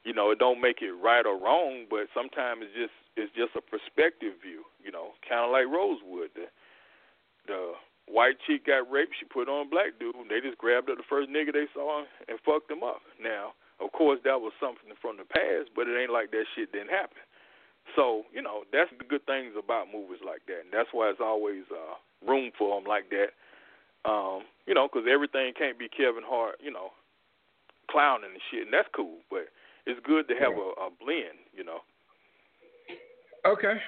you know, it don't make it right or wrong, but sometimes it's just it's just a perspective view. You know, kind of like Rosewood. The the white chick got raped, she put on black dude, and they just grabbed up the first nigga they saw and fucked him up. Now, of course, that was something from the past, but it ain't like that shit didn't happen. So, you know, that's the good things about movies like that, and that's why it's always uh, room for them like that um, you know, because everything can't be Kevin Hart, you know, clowning and shit, and that's cool. But it's good to have a, a blend, you know. Okay.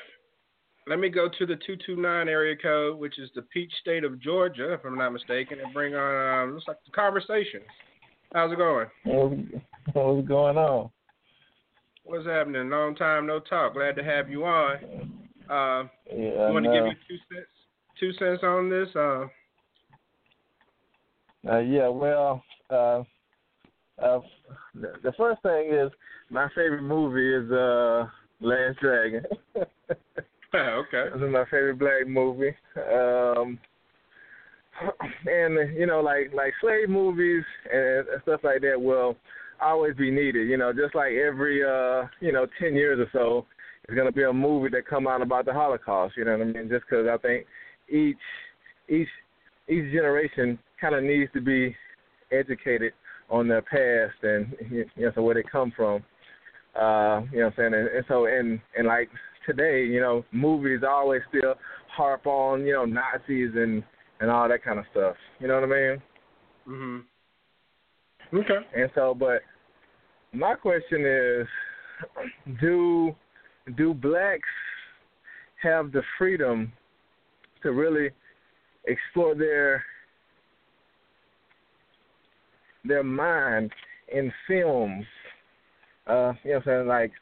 Let me go to the 229 area code, which is the Peach State of Georgia, if I'm not mistaken, and bring on, um, looks like the conversations. How's it going? What's going on? What's happening? Long time no talk. Glad to have you on. Uh, yeah, you want to give your two cents, two cents on this? Uh, uh, yeah, well, uh, uh, the first thing is my favorite movie is uh, Last Dragon. [LAUGHS] [LAUGHS] okay. This is my favorite black movie. Um, and you know, like like slave movies and stuff like that will always be needed. You know, just like every uh, you know ten years or so, there's gonna be a movie that come out about the Holocaust. You know what I mean? Just because I think each each each generation kind of needs to be educated on their past and you know so where they come from. Uh, you know what I'm saying? And, and so and and like today, you know, movies always still harp on, you know, Nazis and and all that kind of stuff. You know what I mean? Mhm. Okay. And so but my question is do do blacks have the freedom to really explore their their mind in films, uh, you know what I'm saying, like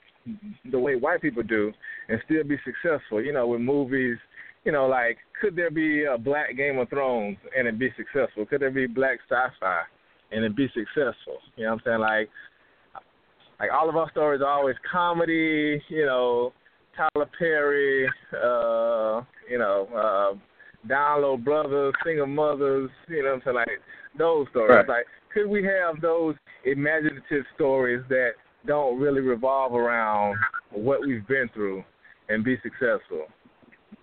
the way white people do and still be successful, you know, with movies, you know, like could there be a black Game of Thrones and it be successful? Could there be black sci-fi and it be successful? You know what I'm saying? Like like all of our stories are always comedy, you know, Tyler Perry, uh, you know, uh Download Brothers, Single Mothers, you know what I'm saying? Like those stories. Right. Like could we have those imaginative stories that don't really revolve around what we've been through and be successful?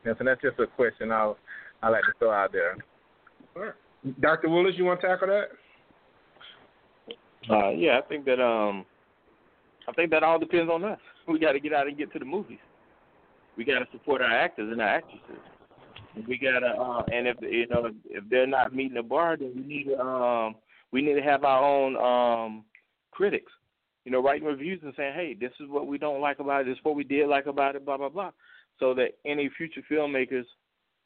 Yes, and that's just a question I'll I like to throw out there. All right. Dr. Willis, you want to tackle that? Uh, yeah, I think that um, I think that all depends on us. We got to get out and get to the movies. We got to support our actors and our actresses. We got to, uh, and if you know if they're not meeting the bar, then we need to um, we need to have our own um, critics. You know, writing reviews and saying, hey, this is what we don't like about it. This is what we did like about it. Blah blah blah. So that any future filmmakers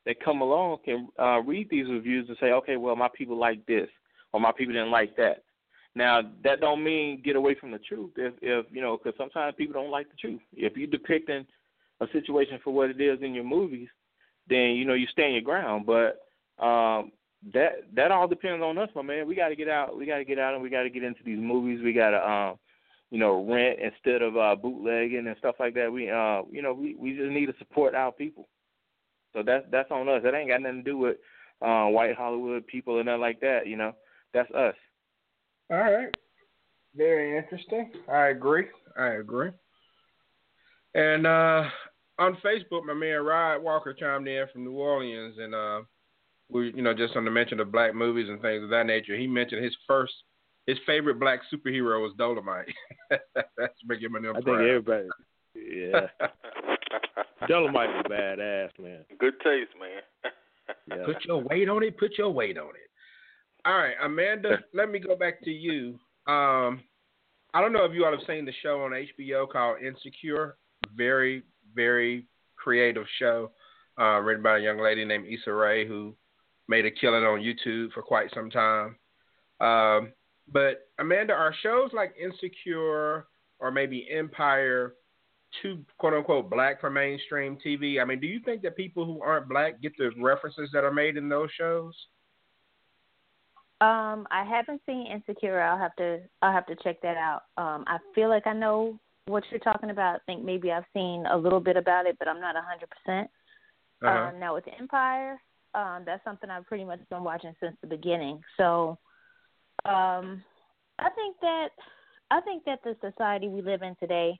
that come along can uh, read these reviews and say, okay, well, my people like this, or my people didn't like that. Now, that don't mean get away from the truth. If, if you know, because sometimes people don't like the truth. If you're depicting a situation for what it is in your movies, then you know you stand your ground. But um, that that all depends on us, my man. We got to get out. We got to get out, and we got to get into these movies. We got to, um, you know, rent instead of uh, bootlegging and stuff like that. We, uh, you know, we we just need to support our people. So that's that's on us. That ain't got nothing to do with uh, white Hollywood people and nothing like that. You know, that's us. All right. Very interesting. I agree. I agree. And uh, on Facebook, my man Rod Walker chimed in from New Orleans, and uh, we, you know, just on the mention of black movies and things of that nature, he mentioned his first, his favorite black superhero was Dolomite. [LAUGHS] That's making him I think everybody, yeah. [LAUGHS] Dolomite is badass, man. Good taste, man. [LAUGHS] yeah. Put your weight on it. Put your weight on it. All right, Amanda. let me go back to you. Um, I don't know if you all have seen the show on HBO called Insecure. Very, very creative show, uh, written by a young lady named Issa Rae who made a killing on YouTube for quite some time. Um, but Amanda, are shows like Insecure or maybe Empire too quote unquote black for mainstream TV? I mean, do you think that people who aren't black get the references that are made in those shows? Um, I haven't seen Insecure. I'll have to I'll have to check that out. Um, I feel like I know what you're talking about. I think maybe I've seen a little bit about it, but I'm not hundred percent. Uh-huh. Um, now with Empire, um, that's something I've pretty much been watching since the beginning. So, um, I think that I think that the society we live in today,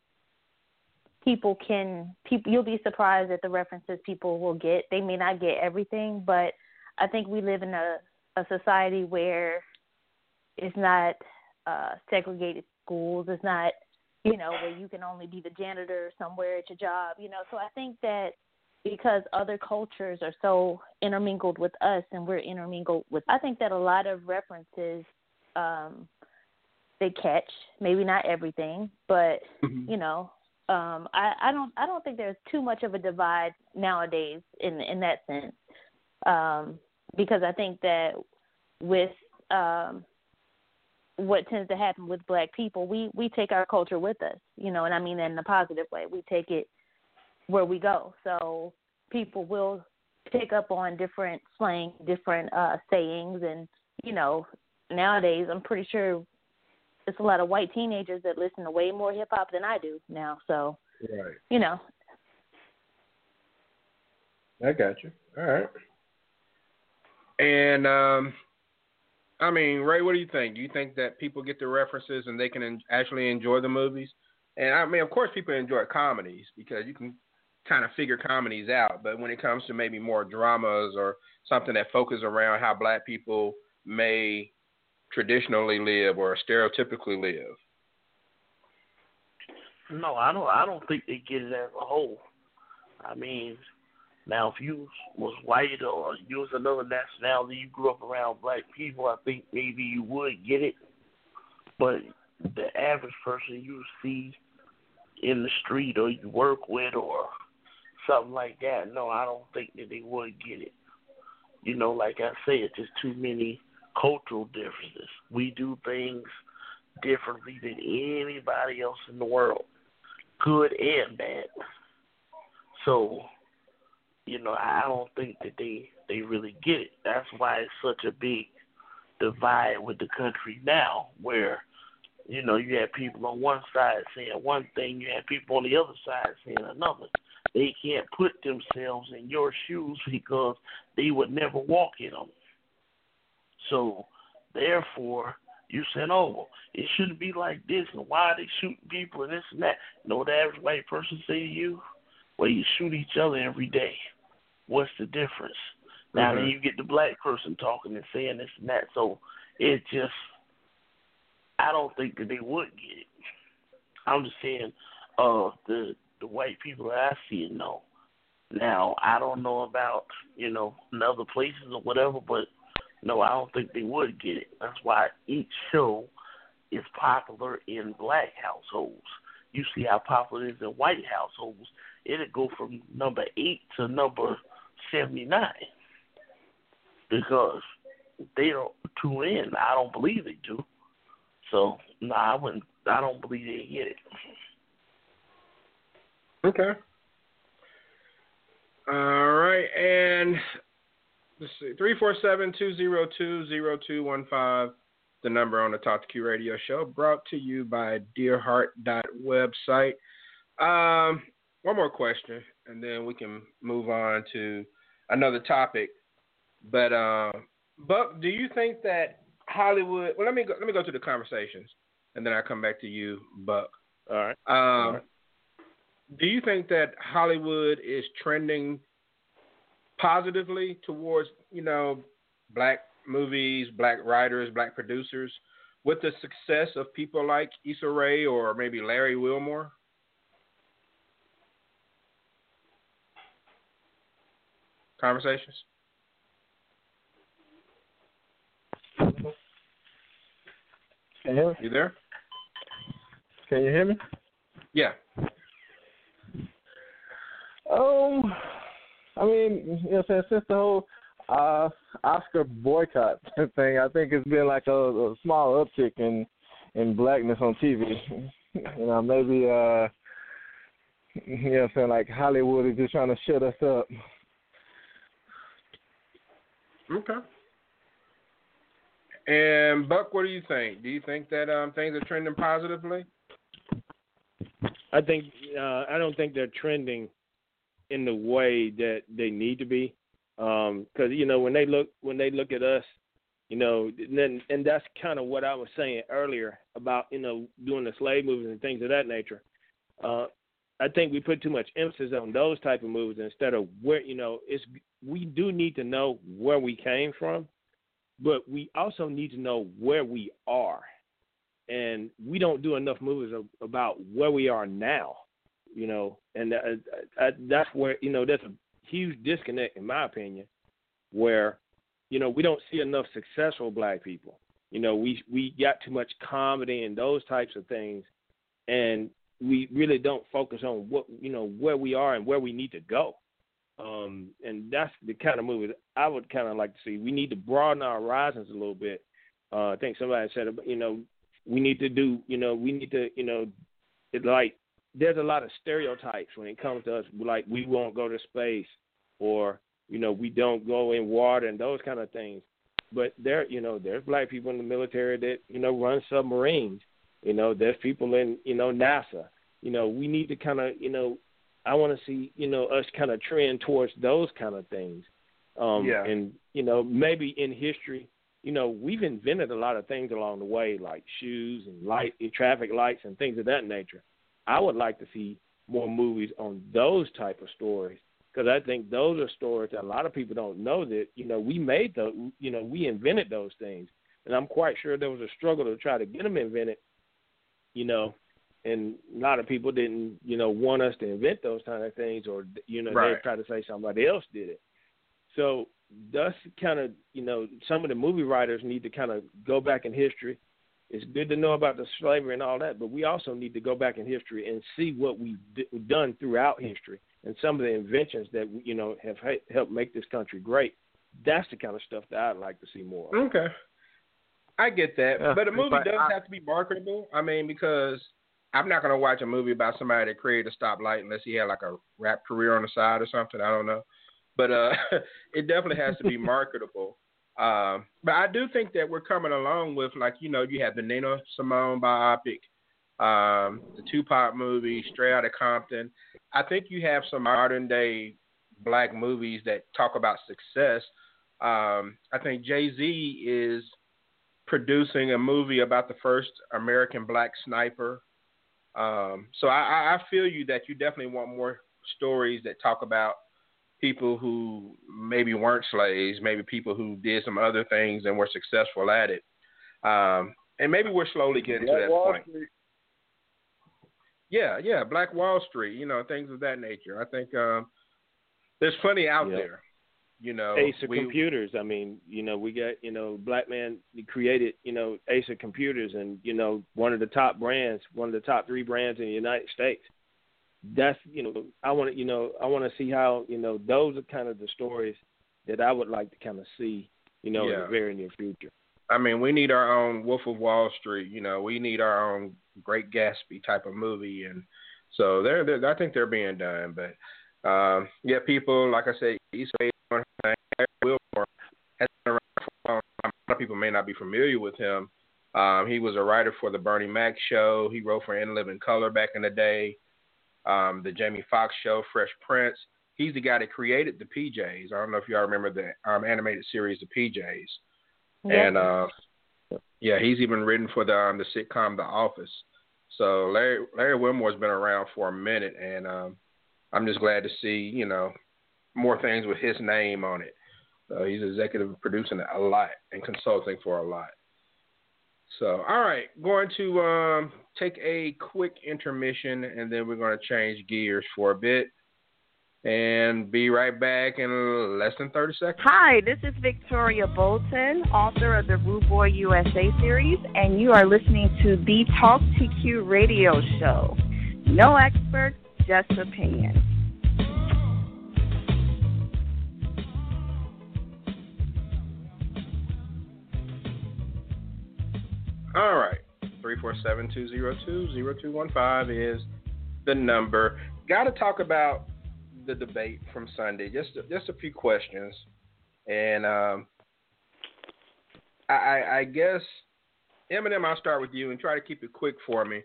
people can people you'll be surprised at the references people will get. They may not get everything, but I think we live in a a society where it's not uh segregated schools, it's not you know, where you can only be the janitor somewhere at your job, you know. So I think that because other cultures are so intermingled with us and we're intermingled with I think that a lot of references um they catch, maybe not everything, but mm-hmm. you know, um I I don't I don't think there's too much of a divide nowadays in in that sense. Um because I think that with um what tends to happen with black people, we we take our culture with us, you know, and I mean in a positive way. We take it where we go. So people will pick up on different slang, different uh sayings and you know, nowadays I'm pretty sure it's a lot of white teenagers that listen to way more hip hop than I do now. So Right. You know. I got you. All right. And um I mean, Ray, what do you think? Do you think that people get the references and they can en- actually enjoy the movies? And I mean, of course, people enjoy comedies because you can kind of figure comedies out. But when it comes to maybe more dramas or something that focuses around how black people may traditionally live or stereotypically live. No, I don't. I don't think they get it as a whole. I mean, now if you was white or you was another nationality, you grew up around black people, I think maybe you would get it. But the average person you see in the street or you work with or something like that, no, I don't think that they would get it. You know, like I said, just too many cultural differences. We do things differently than anybody else in the world, good and bad. So, you know, I don't think that they they really get it. That's why it's such a big divide with the country now, where you know you have people on one side saying one thing, you have people on the other side saying another. They can't put themselves in your shoes because they would never walk in them. So, therefore, you said, "Oh, well, it shouldn't be like this, and why are they shooting people and this and that?" You know what the average white person say to you? Well, you shoot each other every day. What's the difference? Now Mhm. then you get the black person talking and saying this and that. So it just I don't think that they would get it. I'm just saying, uh, the the white people that I see it know. Now I don't know about you know in other places or whatever, but no, I don't think they would get it. That's why each show is popular in black households. You see how popular it is in white households. It'll go from number eight to number seventy nine because they don't tune in. I don't believe they do. So no, nah, I wouldn't. I don't believe they get it. Okay. All right, and let's see, three four seven two zero two zero two one five. The number on the Talk 2 Q Radio Show, brought to you by Dearheart.website. Um, one more question, and then we can move on to another topic. But uh, Buck, do you think that Hollywood? Well, let me go, let me go to the conversations, and then I will come back to you, Buck. All right. Um, All right. Do you think that Hollywood is trending positively towards you know black movies, black writers, black producers, with the success of people like Issa Rae or maybe Larry Wilmore? Conversations. Can you hear me? You there? Can you hear me? Yeah. Um, I mean, you know, since since the whole uh, Oscar boycott [LAUGHS] thing, I think it's been like a, a small uptick in in blackness on TV. [LAUGHS] you know, maybe uh, you know, what I'm saying like Hollywood is just trying to shut us up. Okay. And Buck, what do you think? Do you think that um, things are trending positively? I think uh, I don't think they're trending in the way that they need to be, because um, you know when they look when they look at us, you know, and and that's kind of what I was saying earlier about you know doing the slave movies and things of that nature. Uh, I think we put too much emphasis on those type of movies instead of where you know it's we do need to know where we came from, but we also need to know where we are, and we don't do enough movies about where we are now, you know, and that, uh, that's where you know there's a huge disconnect in my opinion, where you know we don't see enough successful black people. You know, we we got too much comedy and those types of things, and we really don't focus on what you know where we are and where we need to go. Um, and that's the kind of movie I would kind of like to see. We need to broaden our horizons a little bit. Uh, I think somebody said, you know, we need to do, you know, we need to, you know, it like there's a lot of stereotypes when it comes to us. Like we won't go to space, or you know, we don't go in water and those kind of things. But there, you know, there's black people in the military that you know run submarines. You know, there's people in you know NASA. You know, we need to kind of you know I want to see you know us kind of trend towards those kind of things. Um, Yeah. And you know maybe in history, you know we've invented a lot of things along the way, like shoes and light, and traffic lights, and things of that nature. I would like to see more movies on those type of stories because I think those are stories that a lot of people don't know that you know we made the you know we invented those things, and I'm quite sure there was a struggle to try to get them invented. You know, and a lot of people didn't, you know, want us to invent those kind of things, or you know, Right. they try to say somebody else did it. So that's kind of, you know, some of the movie writers need to kind of go back in history. It's good to know about the slavery and all that, but we also need to go back in history and see what we've d- done throughout history and some of the inventions that you know have he- helped make this country great. That's the kind of stuff that I'd like to see more. of. Okay. I get that, Yeah, but a movie but does I- have to be marketable. I mean, because I'm not going to watch a movie about somebody that created a stoplight unless he had like a rap career on the side or something. I don't know, but uh, [LAUGHS] it definitely has to be [LAUGHS] marketable. Um, but I do think that we're coming along with like you know you have the Nina Simone biopic, um, the Tupac movie, Straight Outta Compton. I think you have some modern day black movies that talk about success. Um, I think Jay Z is producing a movie about the first American black sniper. Um, so I- I feel you that you definitely want more stories that talk about people who maybe weren't slaves, maybe people who did some other things and were successful at it. Um, and maybe we're slowly getting Black to that Wall point. Street. Yeah, yeah, Black Wall Street, you know, things of that nature. I think um, there's plenty out Yeah. there. You know, Acer we- Computers. I mean, you know, we got you know, Black Man created you know Acer Computers, and you know, one of the top brands, one of the top three brands in the United States. That's you know, I want to you know, I want to see how you know those are kind of the stories that I would like to kind of see, you know, in the very near future. I mean, we need our own Wolf of Wall Street. You know, we need our own Great Gatsby type of movie, and so they're, they're I think they're being done. But um, yeah, people like I said, East Bay Wilmore has been around for a long time. A lot of people may not be familiar with him. Um, he was a writer for the Bernie Mac show. He wrote for In Living Color back in the day. Um, the Jamie Foxx show, Fresh Prince. He's the guy that created the PJs. I don't know if y'all remember the um, animated series, The PJs. And uh, yeah, he's even written for the um, the sitcom The Office. So Larry Larry Wilmore's been around for a minute, and um, I'm just glad to see you know more things with his name on it. So he's executive producing a lot and consulting for a lot. So all right, going to um, take a quick intermission, and then we're going to change gears for a bit, and be right back in less than 30 seconds. Hi, this is Victoria Bolton, author of the Rude Boy USA series, and you are listening to the Talk 2 Q radio show. No experts, just opinion. All right. 347-202-0215 is the number. Got to talk about the debate from Sunday. Just just a few questions, and um, I, I, guess Eminem, I'll start with you and try to keep it quick for me.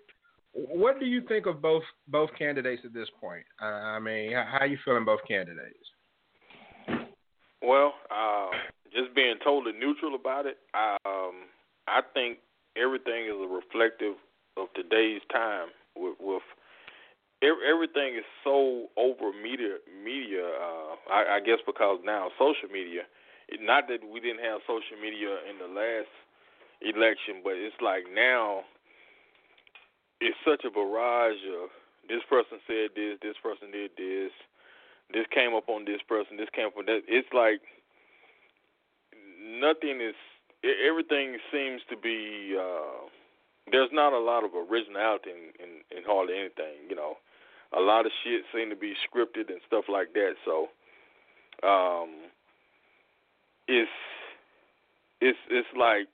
What do you think of both both candidates at this point? Uh, I mean, how, how you feeling both candidates? Well, uh, just being totally neutral about it, um, I think everything is a reflective of today's time. With, with everything is so over media, media. Uh, I, I guess because now social media. Not that we didn't have social media in the last election, but it's like now it's such a barrage of this person said this, this person did this, this came up on this person, this came up on that. It's like nothing is. Everything seems to be. Uh, there's not a lot of originality in, in, in hardly anything. You know, a lot of shit seem to be scripted and stuff like that. So, um, it's it's it's like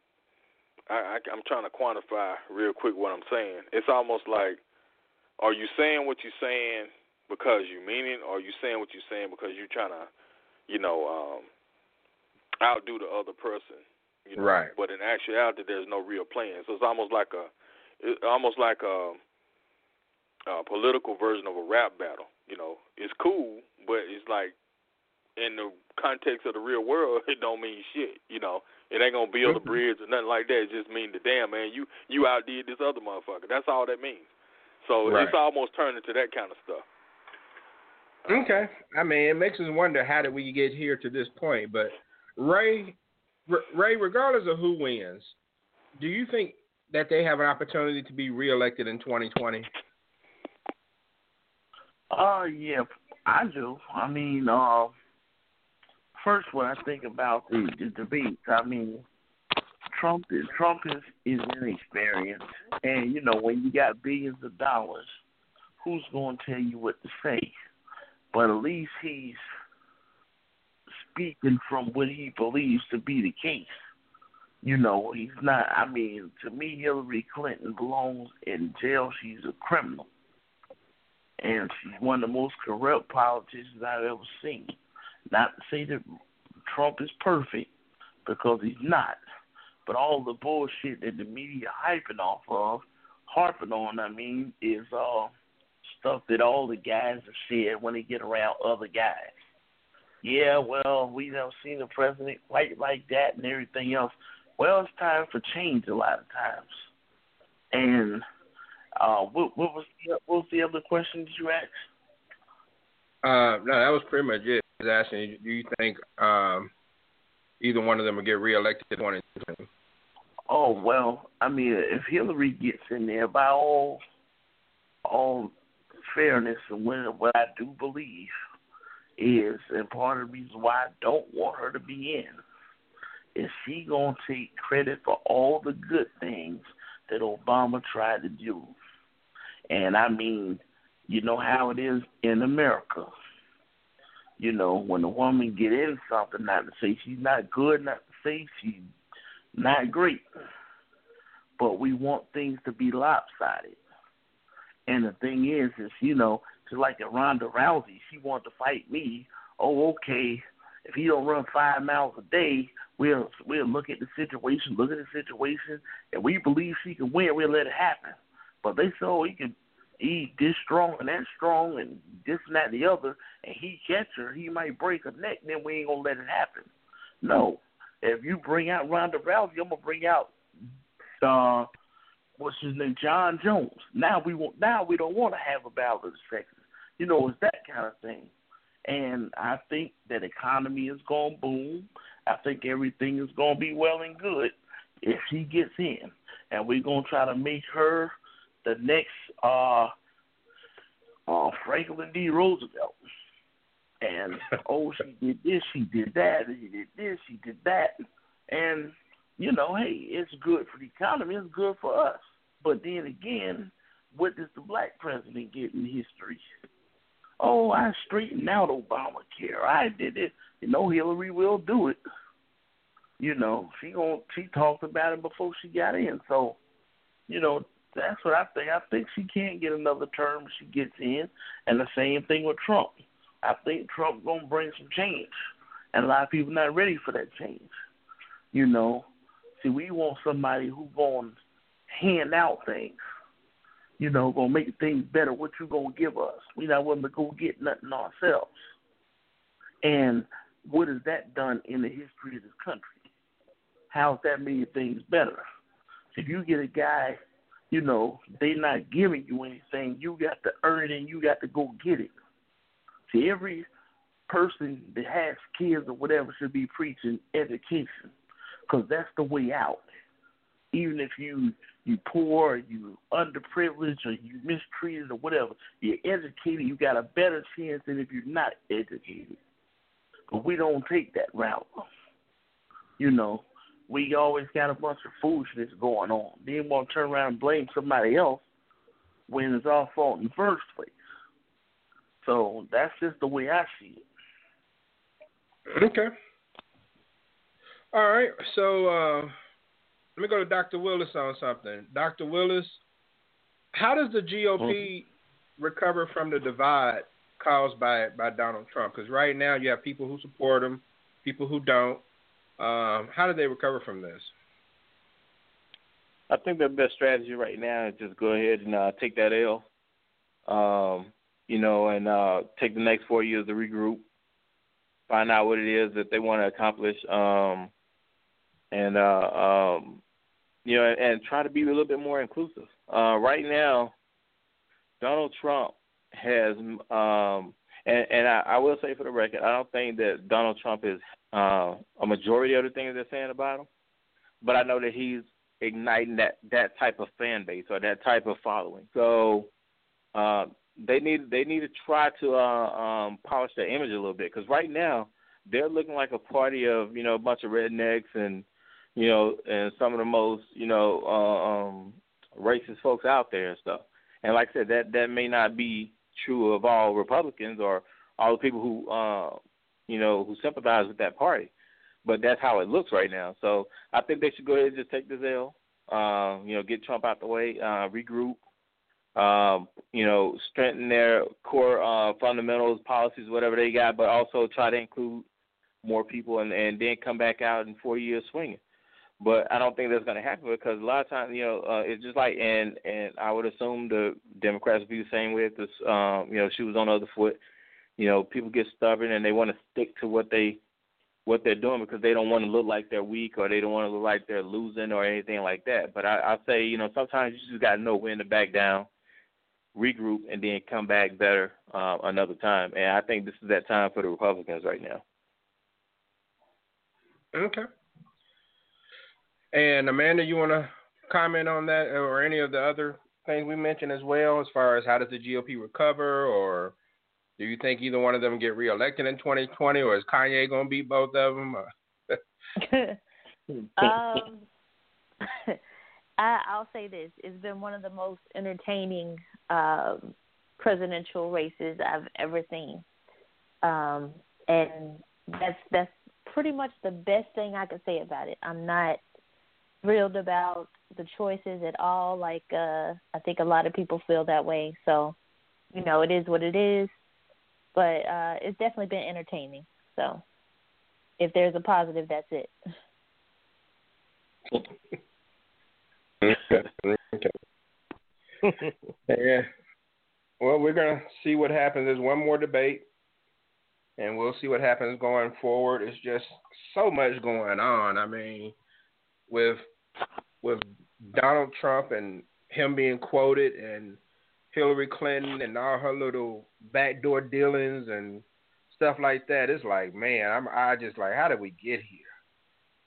I, I I'm trying to quantify real quick what I'm saying. It's almost like, are you saying what you're saying because you mean it, or are you saying what you're saying because you're trying to, you know, um, outdo the other person? You know? Right. But in actuality, there's no real plan. So it's almost like a, it's almost like a, a political version of a rap battle. You know, it's cool, but it's like in the context of the real world, [LAUGHS] it don't mean shit. You know, it ain't gonna build a mm-hmm. bridge or nothing like that. It just mean the damn man, you you outdid this other motherfucker. That's all that means. So Right. it's almost turned into that kind of stuff. Okay. I mean, it makes us wonder how did we get here to this point. But Ray, Ray, regardless of who wins, do you think that they have an opportunity to be reelected in 2020? Uh, yeah, I do. I mean, uh, first, when I think about the, the debates, I mean, Trump is Trump is is inexperienced, and you know when you got billions of dollars, who's going to tell you what to say? But at least he's speaking from what he believes to be the case. You know, he's not. I mean, to me, Hillary Clinton belongs in jail. She's a criminal and she's one of the most corrupt politicians I've ever seen. Not to say that Trump is perfect, because he's not. But all the bullshit that the media hyping off of, harping on, I mean, is uh stuff that all the guys have said when they get around other guys. Yeah, well, we never seen a president quite like that and everything else. Well, it's time for change a lot of times. And uh, what, what was the, what was the other question that you asked? Uh, no, that was pretty much it. I was asking, do you think um, either one of them will get reelected in 2020? Oh Oh well, I mean, if Hillary gets in there, by all all fairness and what I do believe is, and part of the reason why I don't want her to be in, is she gonna take credit for all the good things that Obama tried to do. And I mean, you know how it is in America. You know, when a woman get in something, not to say she's not good, not to say she's not great, but we want things to be lopsided. And the thing is, is you know, just like a Ronda Rousey, she wanted to fight me. Oh, okay. If he don't run five miles a day, we'll we'll look at the situation, look at the situation, and we believe she can win. We'll let it happen. But they oh, he can he this strong and that strong and this and that and the other, and he catch her, he might break her neck. Then we ain't gonna let it happen. No, if you bring out Ronda Rousey, I'm gonna bring out uh, what's his name, Jon Jones. Now we want, now we don't want to have a battle of the sexes. You know, it's that kind of thing. And I think that economy is gonna boom. I think everything is gonna be well and good if she gets in, and we're gonna try to make her the next uh, uh, Franklin D. Roosevelt. And [LAUGHS] oh, she did this, she did that, she did this, she did that, and you know, hey, it's good for the economy, it's good for us. But then again, what does the black president get in history? Oh, I straightened out Obamacare. I did it. You know, Hillary will do it. You know, she going she talked about it before she got in. So, you know, that's what I think. I think she can't get another term she gets in. And the same thing with Trump. I think Trump gonna bring some change, and a lot of people not ready for that change. You know, see, we want somebody who gonna hand out things. You know, gonna make things better. What you gonna give us? We not willing to go get nothing ourselves. And what has that done in the history of this country? How's that made things better? If you get a guy, you know, they not giving you anything, you got to earn it and you got to go get it. See, every person that has kids or whatever should be preaching education, because that's the way out. Even if you you poor, you underprivileged, or you mistreated, or whatever, you're educated. You got a better chance than if you're not educated. But we don't take that route. You know, we always got a bunch of foolishness going on. Then want to turn around and blame somebody else when it's our fault in the first place. So that's just the way I see it. Okay. All right. So uh, let me go to Dr. Willis on something. Dr. Willis, how does the GOP mm-hmm. recover from the divide caused by by Donald Trump? Because right now you have people who support him, people who don't. Um, how do they recover from this? I think the best strategy right now is just go ahead and uh, take that L. Um, you know, and uh, take the next four years to regroup, find out what it is that they want to accomplish, um, and uh, um, you know, and, and try to be a little bit more inclusive. Uh, right now, Donald Trump has, um, and, and I, I will say for the record, I don't think that Donald Trump is uh, a majority of the things they're saying about him, but I know that he's igniting that that type of fan base or that type of following. So uh, they need they need to try to uh, um, polish their image a little bit because right now they're looking like a party of you know a bunch of rednecks and you know and some of the most you know uh, um, racist folks out there and stuff. And like I said, that that may not be true of all Republicans or all the people who uh, you know who sympathize with that party, but that's how it looks right now. So I think they should go ahead and just take this L. Uh, you know, get Trump out the way, uh, regroup, um, you know, strengthen their core uh, fundamentals, policies, whatever they got, but also try to include more people and, and then come back out in four years swinging. But I don't think that's going to happen because a lot of times, you know, uh, it's just like, and and I would assume the Democrats would be the same way. This, um, you know, she was on the other foot. You know, people get stubborn and they want to stick to what they what they're doing because they don't want to look like they're weak or they don't want to look like they're losing or anything like that. But I, I say, you know, sometimes you just got to know when to back down regroup, and then come back better uh, another time. And I think this is that time for the Republicans right now. Okay. And Amanda, you want to comment on that or any of the other things we mentioned as well, as far as how does the GOP recover, or do you think either one of them get reelected in 2020, or is Kanye going to beat both of them? [LAUGHS] um, [LAUGHS] I, I'll say this: it's been one of the most entertaining um, presidential races I've ever seen, um, and that's that's pretty much the best thing I could say about it. I'm not thrilled about the choices at all. Like uh, I think a lot of people feel that way. So, you know, it is what it is. But uh, it's definitely been entertaining. So, if there's a positive, that's it. [LAUGHS] okay. yeah. Well, we're gonna see what happens. There's one more debate, and we'll see what happens going forward. It's just so much going on. I mean, with with Donald Trump and him being quoted, and Hillary Clinton and all her little backdoor dealings and stuff like that. It's like, man, I'm I just like, how did we get here?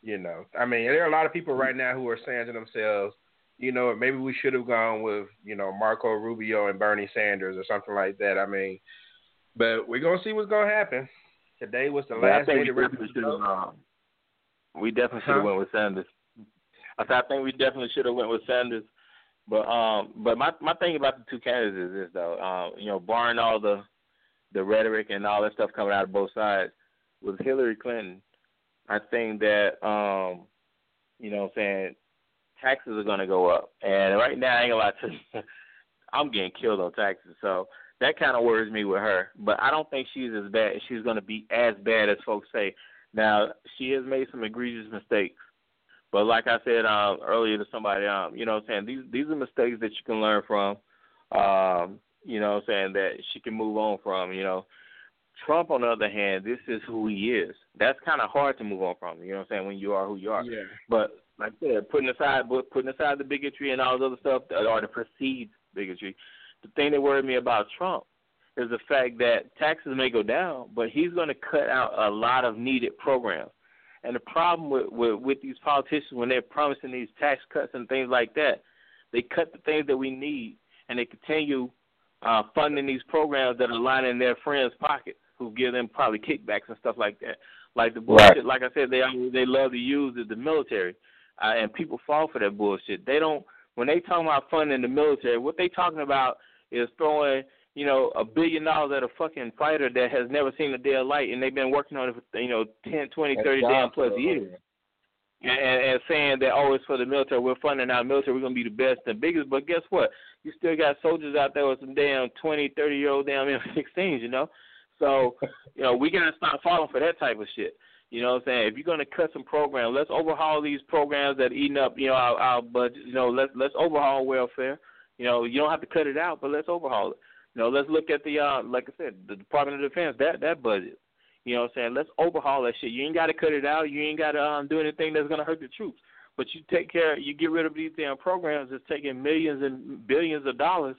You know, I mean, there are a lot of people right now who are saying to themselves, you know, maybe we should have gone with, you know, Marco Rubio and Bernie Sanders or something like that. I mean, but we're gonna see what's gonna happen. Today was the last day to should. Um, we definitely should have Huh? went with Sanders. I said I think we definitely should have went with Sanders. But um, but my my thing about the two candidates is this though, um, you know, barring all the the rhetoric and all that stuff coming out of both sides, with Hillary Clinton, I think that um, you know, saying taxes are to go up, and right now I ain't gonna to [LAUGHS] I'm getting killed on taxes, so that kind of worries me with her. But I don't think she's as bad. She's going to be as bad as folks say. Now she has made some egregious mistakes, but like I said um, earlier to somebody, um, you know, what I'm saying these these are mistakes that you can learn from. Um, you know, what I'm saying that she can move on from. You know, Trump on the other hand, this is who he is. That's kind of hard to move on from. You know, what I'm saying when you are who you are. Yeah. But like I said, putting aside putting aside the bigotry and all the other stuff or the perceived bigotry, the thing that worried me about Trump is the fact that taxes may go down, but he's going to cut out a lot of needed programs. And the problem with, with with these politicians when they're promising these tax cuts and things like that, they cut the things that we need, and they continue uh, funding these programs that are lining their friends' pockets, who give them probably kickbacks and stuff like that. Like the bullshit, Right. like I said, they they love to use is the military, uh, and people fall for that bullshit. They don't when they talk about funding the military. What they talking about is throwing you know a billion dollars at a fucking fighter that has never seen a day of light, and they've been working on it for you know ten, twenty, That's thirty job damn plus years and, and, saying that oh it's for the military, we're funding our military, we're gonna be the best and biggest. But guess what? You still got soldiers out there with some damn twenty, thirty year old damn M16s, you know. So [LAUGHS] you know we gotta stop falling for that type of shit. You know what I'm saying? If you're gonna cut some programs, let's overhaul these programs that eating up you know our, our budget. You know let's let's overhaul welfare. You know you don't have to cut it out, but let's overhaul it. You know let's look at the uh like I said the Department of Defense that that budget. You know what I'm saying? Let's overhaul that shit. You ain't got to cut it out. You ain't got to um, do anything that's going to hurt the troops. But you take care, you get rid of these damn programs that's taking millions and billions of dollars,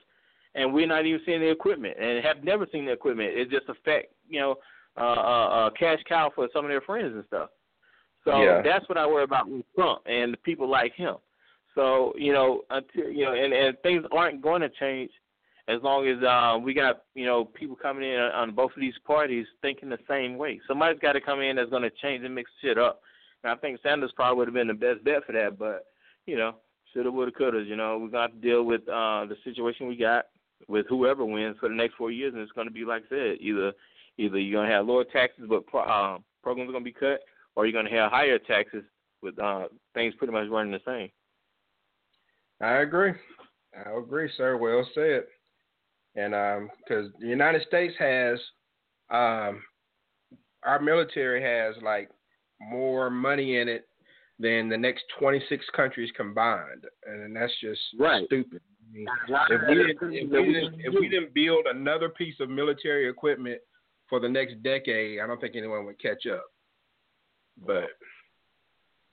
and we're not even seeing the equipment and have never seen the equipment. It just affect, you know, uh, uh, uh, cash cow for some of their friends and stuff. So Yeah. that's what I worry about with Trump and the people like him. So you know, until you know, and and things aren't going to change as long as uh, we got you know people coming in on both of these parties thinking the same way. Somebody's got to come in that's going to change and mix shit up. And I think Sanders probably would have been the best bet for that, but you know, shoulda, woulda, coulda. You know, going to to deal with uh, the situation we got with whoever wins for the next four years, and it's going to be like I said, either either you're going to have lower taxes but pro- uh, programs are going to be cut, or you're going to have higher taxes with uh, things pretty much running the same. I agree. I agree, sir. Well said. And because the United States has, um, our military has like more money in it than the next 26 countries combined, and that's just Right. stupid. I mean, if we didn't, if we didn't, if we didn't build another piece of military equipment for the next decade, I don't think anyone would catch up. But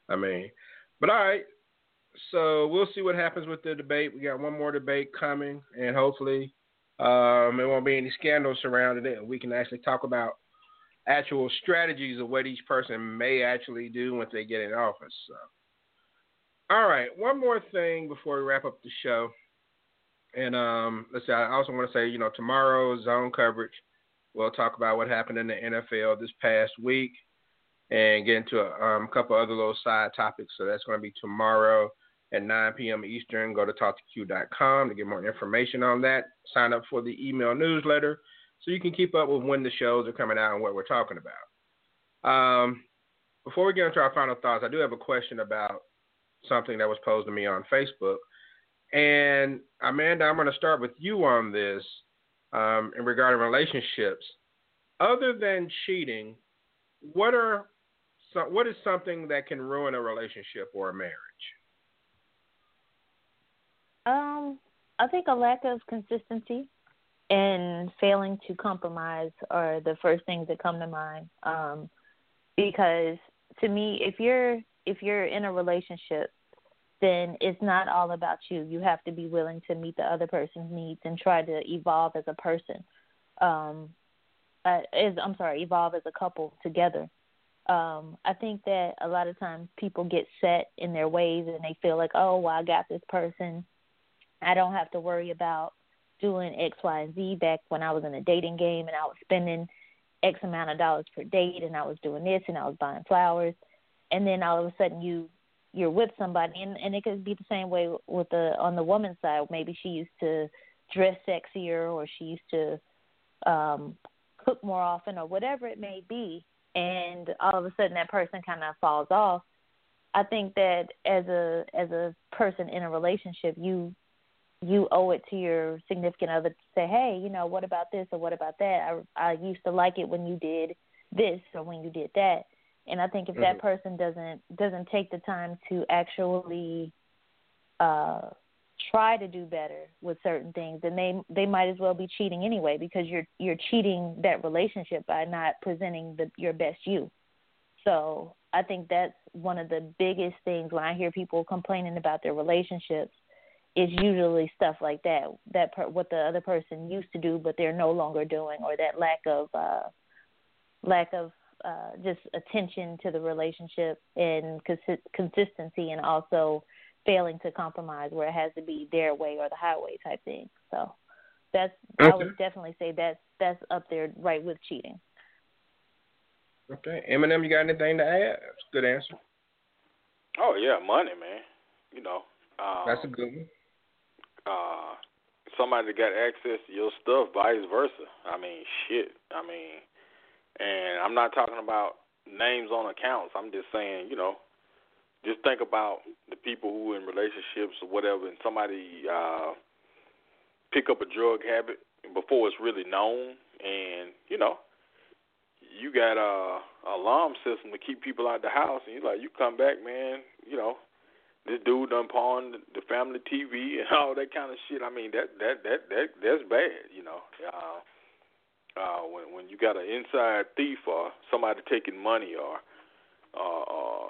I mean, but all right. So we'll see what happens with the debate. We got one more debate coming, and hopefully, um, there won't be any scandals surrounding it. We can actually talk about actual strategies of what each person may actually do once they get in office. So All right, one more thing before we wrap up the show. And um, let's see. I also want to say, you know, tomorrow zone coverage. We'll talk about what happened in the NFL this past week, and get into a um, couple other little side topics. So that's going to be tomorrow at 9 p.m. Eastern. Go to Talk2Q.com to get more information on that. Sign up for the email newsletter so you can keep up with when the shows are coming out and what we're talking about. Um, before we get into our final thoughts, I do have a question about something that was posed to me on Facebook. And Amanda, I'm going to start with you on this um, in regarding relationships. Other than cheating, what are so, what is something that can ruin a relationship or a marriage? Um, I think a lack of consistency and failing to compromise are the first things that come to mind. Um, because to me, if you're if you're in a relationship, then it's not all about you. You have to be willing to meet the other person's needs and try to evolve as a person. Um, uh, as I'm sorry, evolve as a couple together. Um, I think that a lot of times people get set in their ways and they feel like, oh, well, I got this person. I don't have to worry about doing X, Y, and Z. Back when I was in a dating game and I was spending X amount of dollars per date and I was doing this and I was buying flowers and then all of a sudden you you're with somebody and and it could be the same way with the on the woman's side. Maybe she used to dress sexier or she used to um cook more often or whatever it may be and all of a sudden that person kind of falls off. I think that as a as a person in a relationship you you owe it to your significant other to say hey you know what about this or what about that i i used to like it when you did this or when you did that and I think if that Mm-hmm. person doesn't doesn't take the time to actually uh try to do better with certain things, then they they might as well be cheating anyway because you're you're cheating that relationship by not presenting the your best you. So I think that's one of the biggest things when I hear people complaining about their relationships is usually stuff like that that per, what the other person used to do but they're no longer doing or that lack of uh lack of uh, just attention to the relationship and consi- consistency, and also failing to compromise where it has to be their way or the highway type thing. So that's I would definitely say that's that's up there right with cheating. Okay, Eminem, you got anything to add? That's a good answer. Oh yeah, money, man. You know. Um, That's a good one. Uh somebody that got access to your stuff, vice versa. I mean, shit. I mean, and I'm not talking about names on accounts. I'm just saying, you know, just think about the people who are in relationships or whatever, and somebody uh pick up a drug habit before it's really known, and you know, you got a alarm system to keep people out of the house, and you like, you come back, man, you know, this dude done pawned the family TV and [LAUGHS] all that kind of shit. I mean, that that that that that's bad, you know. Uh, uh, when when you got an inside thief or somebody taking money or uh, uh,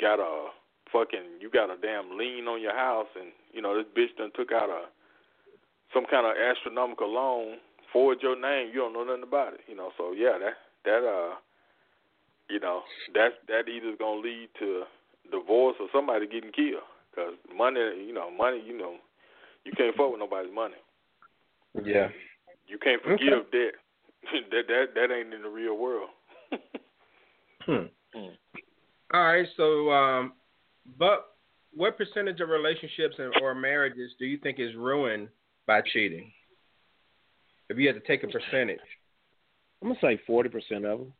got a fucking you got a damn lien on your house and you know this bitch done took out a some kind of astronomical loan forward your name. You don't know nothing about it, you know. So yeah, that that uh, you know, that that either is gonna lead to divorce or somebody getting killed. Cause money, you know, money, you know, you can't fuck with nobody's money. Yeah. You can't forgive debt. [LAUGHS] that that that ain't in the real world. [LAUGHS] Hmm. All right, so um, but what percentage of relationships and, or marriages do you think is ruined by cheating? If you had to take a percentage, I'm gonna say forty percent of them.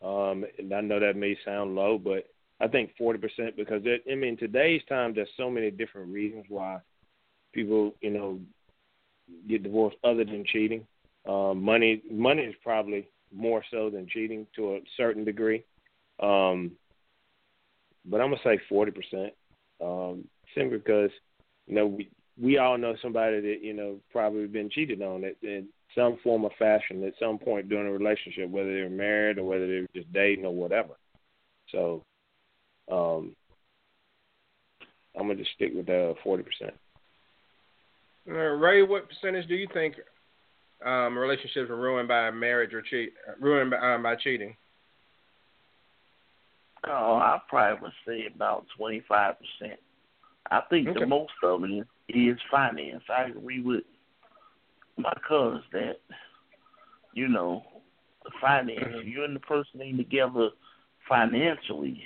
Um, and I know that may sound low, but I think forty percent because it, I mean today's time there's so many different reasons why people you know get divorced other than cheating. Um, money money is probably more so than cheating to a certain degree. Um, but I'm gonna say forty percent. Um, simply because you know we we all know somebody that you know probably been cheated on it in some form or fashion at some point during a relationship, whether they're married or whether they're just dating or whatever. So, um, I'm gonna just stick with the forty percent. uh, Ray, what percentage do you think um, relationships are ruined by marriage or cheat, ruined by, um, by cheating? Oh, I probably would say about twenty five percent. I think Okay. the most of it is finance. I agree with my cuz that you know finance. Mm-hmm. If you and the person ain't together financially,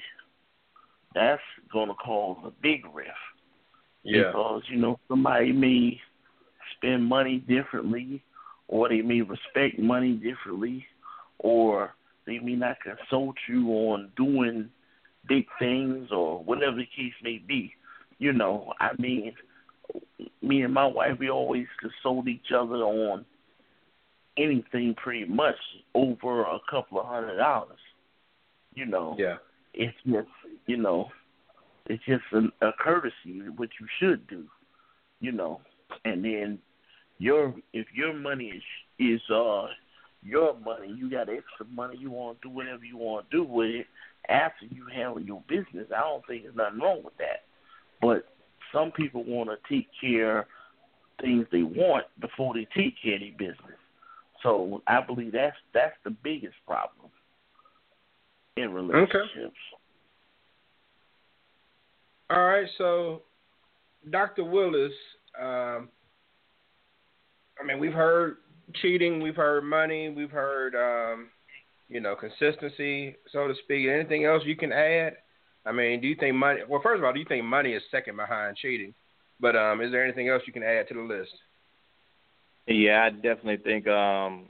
that's gonna cause a big rift. Yeah. Because you know somebody may spend money differently, or they may respect money differently, or they may not consult you on doing big things or whatever the case may be. You know, I mean, me and my wife, we always consult each other on anything pretty much over a couple of hundred dollars. You know, Yeah. It's just, you know, it's just a, a courtesy, what you should do, you know. And then your if your money is is uh your money, you got extra money, you want to do whatever you want to do with it after you handle your business. I don't think there's nothing wrong with that. But some people want to take care things they want before they take care of their business. So I believe that's that's the biggest problem in relationships. All right, so Dr. Willis, um, I mean, we've heard cheating, we've heard money, we've heard, um, you know, consistency, so to speak. Anything else you can add? I mean, do you think money? Well, first of all, do you think money is second behind cheating? But um, is there anything else you can add to the list? Yeah, I definitely think. Um,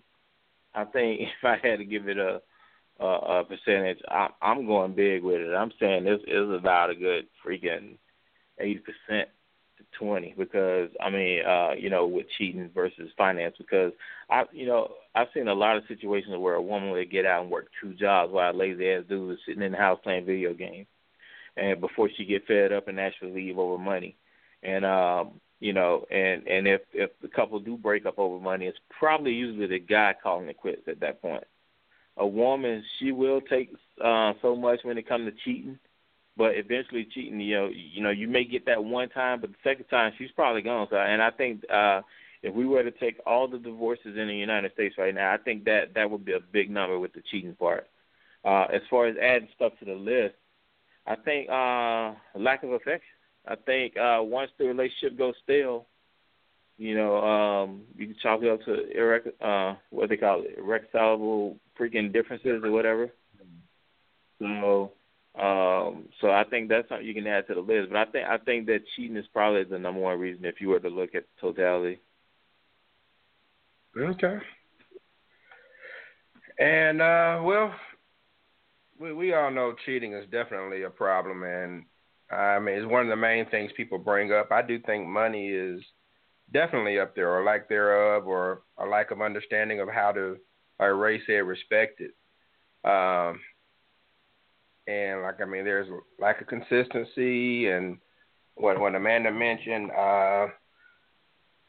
I think [LAUGHS] if I had to give it a a, a percentage, I, I'm going big with it. I'm saying this is about a good freaking eighty percent to twenty because I mean, uh, you know, with cheating versus finance because I, you know, I've seen a lot of situations where a woman would get out and work two jobs while a lazy ass dude is sitting in the house playing video games, and before she get fed up and actually leave over money, and um, you know, and and if if the couple do break up over money, it's probably usually the guy calling it quits at that point. A woman, she will take uh, so much when it comes to cheating, but eventually cheating, you know, you know, you may get that one time, but the second time she's probably gone. So, and I think uh, if we were to take all the divorces in the United States right now, I think that that would be a big number with the cheating part. Uh, as far as adding stuff to the list, I think uh, lack of affection. I think uh, once the relationship goes stale, you know, um, you can chalk it up to irrec- uh, what they call it, irreconcilable freaking differences or whatever. So, um, so I think that's something you can add to the list. But I think I think that cheating is probably the number one reason if you were to look at totality. Okay. And uh, well, we we all know cheating is definitely a problem, and I mean it's one of the main things people bring up. I do think money is definitely up there, or lack thereof, or a lack of understanding of how to, like race said, respect it. Um, and like I mean, there's lack of consistency, and what what Amanda mentioned, uh,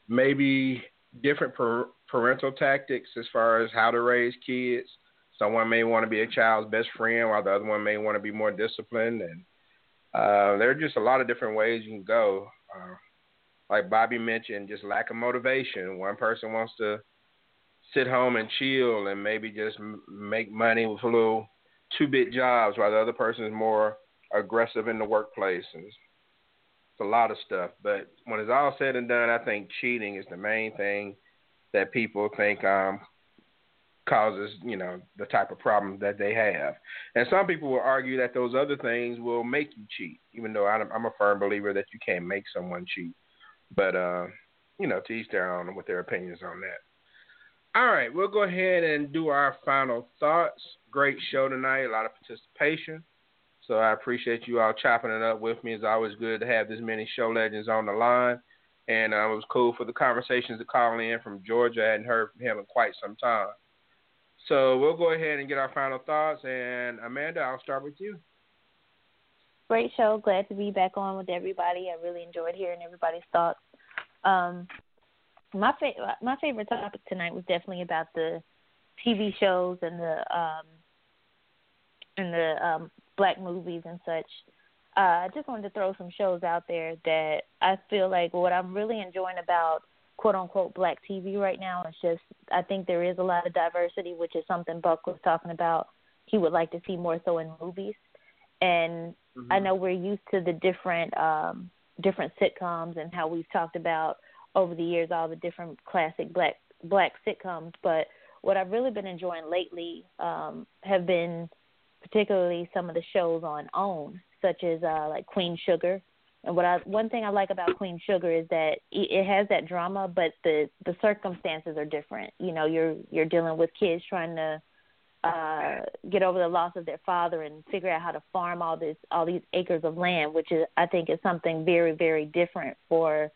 maybe different per, parental tactics as far as how to raise kids. Someone may want to be a child's best friend, while the other one may want to be more disciplined, and uh, there are just a lot of different ways you can go. Uh, like Bobby mentioned, just lack of motivation. One person wants to sit home and chill and maybe just make money with a little two-bit jobs, while the other person is more aggressive in the workplace. And it's, it's a lot of stuff. But when it's all said and done, I think cheating is the main thing that people think um, causes, you know, the type of problem that they have. And some people will argue that those other things will make you cheat, even though I'm I'm a firm believer that you can't make someone cheat. But uh, you know, to each their own with their opinions on that. All right, we'll go ahead and do our final thoughts. Great show tonight, a lot of participation. So I appreciate you all chopping it up with me. It's always good to have this many show legends on the line. And uh, it was cool for the conversations to call in from Georgia. I hadn't heard from him in quite some time. So we'll go ahead and get our final thoughts. And Amanda, I'll start with you. Great show. Glad to be back on with everybody. I really enjoyed hearing everybody's thoughts. Um, my fa- my favorite topic tonight was definitely about the TV shows and the um, and the um, black movies and such. Uh, I just wanted to throw some shows out there that I feel like what I'm really enjoying about quote unquote black TV right now is just I think there is a lot of diversity, which is something Buck was talking about. He would like to see more so in movies, and I know we're used to the different um, different sitcoms and how we've talked about over the years all the different classic black black sitcoms. But what I've really been enjoying lately um, have been particularly some of the shows on OWN, such as uh, like Queen Sugar. And what I one thing I like about Queen Sugar is that it has that drama, but the the circumstances are different. You know, you're you're dealing with kids trying to uh get over the loss of their father and figure out how to farm all this all these acres of land which is i think is something very very different for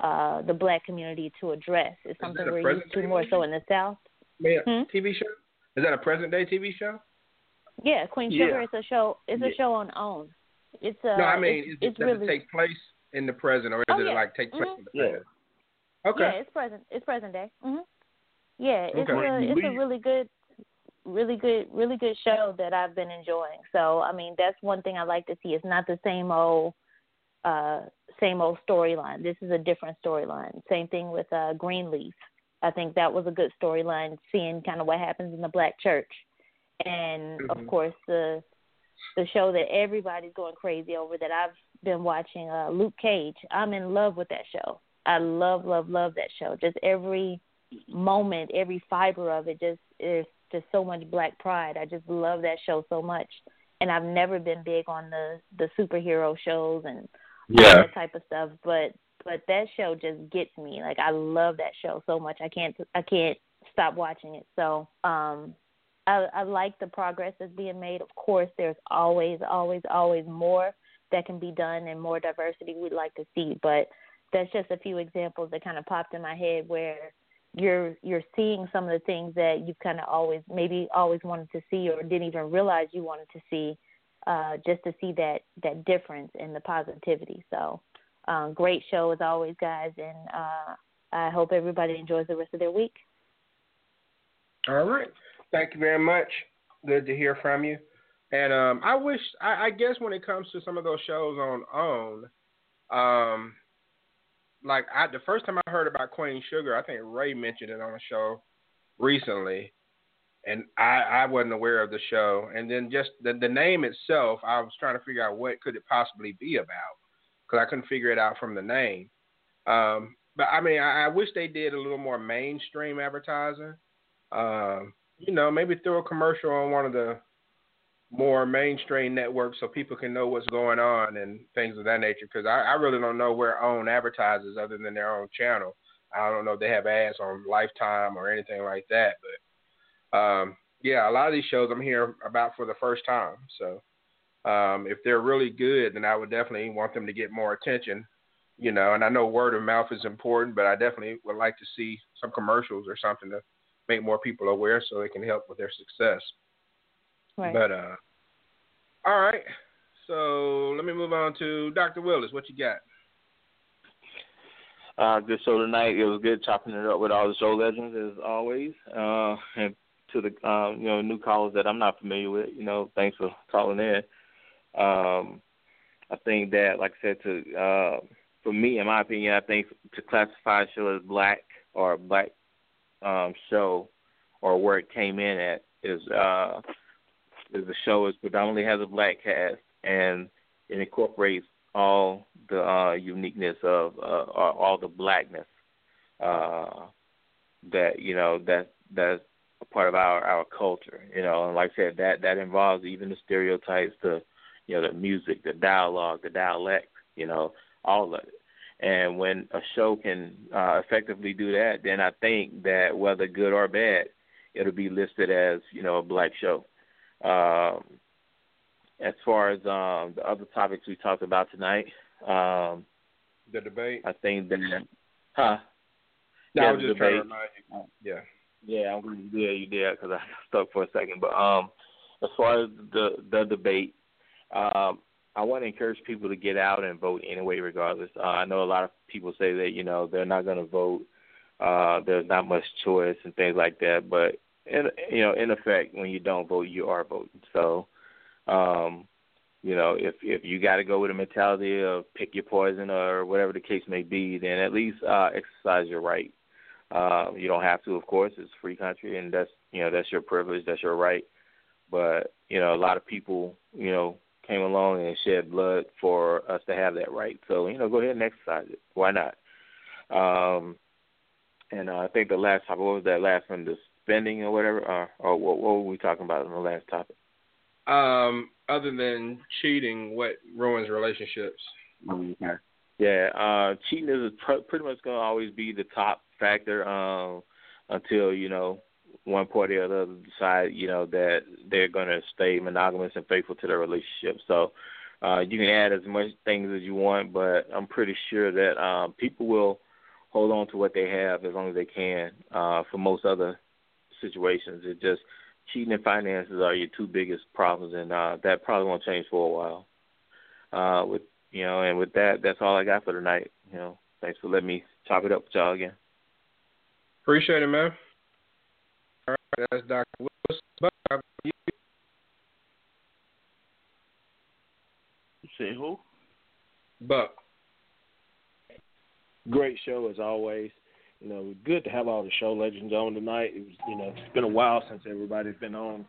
uh the black community to address it's something we're used to more so in the south yeah, hmm? tv show is that a present day tv show yeah queen Yeah. sugar is a show it's a show on own it's uh no i mean it's, is it's does really it take place in the present or Oh, does yeah. it like take place Mhm. in the Yeah. past okay Yeah, it's present. It's present day. Mhm. Yeah, it's Okay. a it's a really good, really good, really good show that I've been enjoying. So I mean, that's one thing I like to see. It's not the same old, uh, same old storyline. This is a different storyline. Same thing with uh, Greenleaf. I think that was a good storyline, seeing kind of what happens in the black church, and of Mhm. course the the show that everybody's going crazy over that I've been watching, uh, Luke Cage. I'm in love with that show. I love, love, love that show. Just every moment, every fiber of it, just is just so much black pride. I just love that show so much. And I've never been big on the the superhero shows and Yeah. that type of stuff, but but that show just gets me. Like I love that show so much. I can't I can't stop watching it. So, um I, I like the progress that's being made. Of course, there's always, always, always more that can be done and more diversity we'd like to see. But that's just a few examples that kind of popped in my head where you're you're seeing some of the things that you've kind of always maybe always wanted to see or didn't even realize you wanted to see, uh, just to see that that difference in the positivity. So, um, great show as always, guys, and uh, I hope everybody enjoys the rest of their week. All right. Thank you very much. Good to hear from you. And um, I wish, I, I guess, when it comes to some of those shows on OWN, um, like I, the first time I heard about Queen Sugar, I think Ray mentioned it on a show recently, and I, I wasn't aware of the show. And then just the, the name itself, I was trying to figure out what could it possibly be about because I couldn't figure it out from the name. Um, but I mean, I, I wish they did a little more mainstream advertising. Um, you know, maybe throw a commercial on one of the more mainstream networks so people can know what's going on and things of that nature. Because I, I really don't know where OWN advertises other than their own channel. I don't know if they have ads on Lifetime or anything like that. But um, yeah, a lot of these shows I'm hearing about for the first time. So um, if they're really good, then I would definitely want them to get more attention. You know, and I know word of mouth is important, but I definitely would like to see some commercials or something to make more people aware so they can help with their success. Right. But uh, all right. So let me move on to Dr. Willis. What you got? Uh, good show tonight. It was good chopping it up with all the show legends as always. Uh, and to the um, you know new callers that I'm not familiar with, you know, thanks for calling in. Um, I think that, like I said, to uh, for me, in my opinion, I think to classify a show as black or a black um, show or where it came in at is uh, is the show is predominantly has a black cast and it incorporates all the uh, uniqueness of uh, all the blackness uh, that you know that that's a part of our our culture. You know, and like I said, that that involves even the stereotypes, the you know the music, the dialogue, the dialect. You know, all of it. And when a show can uh, effectively do that, then I think that whether good or bad, it'll be listed as you know a black show. Um, as far as um, the other topics we talked about tonight, um, The debate. I think that, huh? No, Yeah, I was just trying to remind you. Yeah. Yeah, I'm glad you did. You did because I stuck for a second. But um, as far as the the debate, um, I want to encourage people to get out and vote anyway, regardless. Uh, I know a lot of people say that you know they're not going to vote. Uh, there's not much choice and things like that. But in you know, in effect, when you don't vote, you are voting. So, um, you know, if if you got to go with a mentality of pick your poison or whatever the case may be, then at least uh, exercise your right. Uh, you don't have to, of course. It's a free country, and that's you know that's your privilege, that's your right. But you know, a lot of people, you know, came along and shed blood for us to have that right. So you know, go ahead and exercise it. Why not? Um, and uh, I think the last topic what was that last one, the spending or whatever, or, or what, what were we talking about in the last topic? Um, other than cheating, what ruins relationships? Okay. Yeah, uh, cheating is pr- pretty much going to always be the top factor um, until you know one party or the other decide you know that they're going to stay monogamous and faithful to their relationship. So uh, you can add as much things as you want, but I'm pretty sure that um, people will hold on to what they have as long as they can. Uh, for most other situations, it just cheating and finances are your two biggest problems, and uh, that probably won't change for a while. Uh, with you know, and with that, that's all I got for tonight. You know, thanks for letting me chop it up with y'all again. Appreciate it, man. All right, that's Dr. Willis. You say who? Buck. Great show as always. You know, good to have all the show legends on tonight. It was, you know, it's been a while since everybody's been on,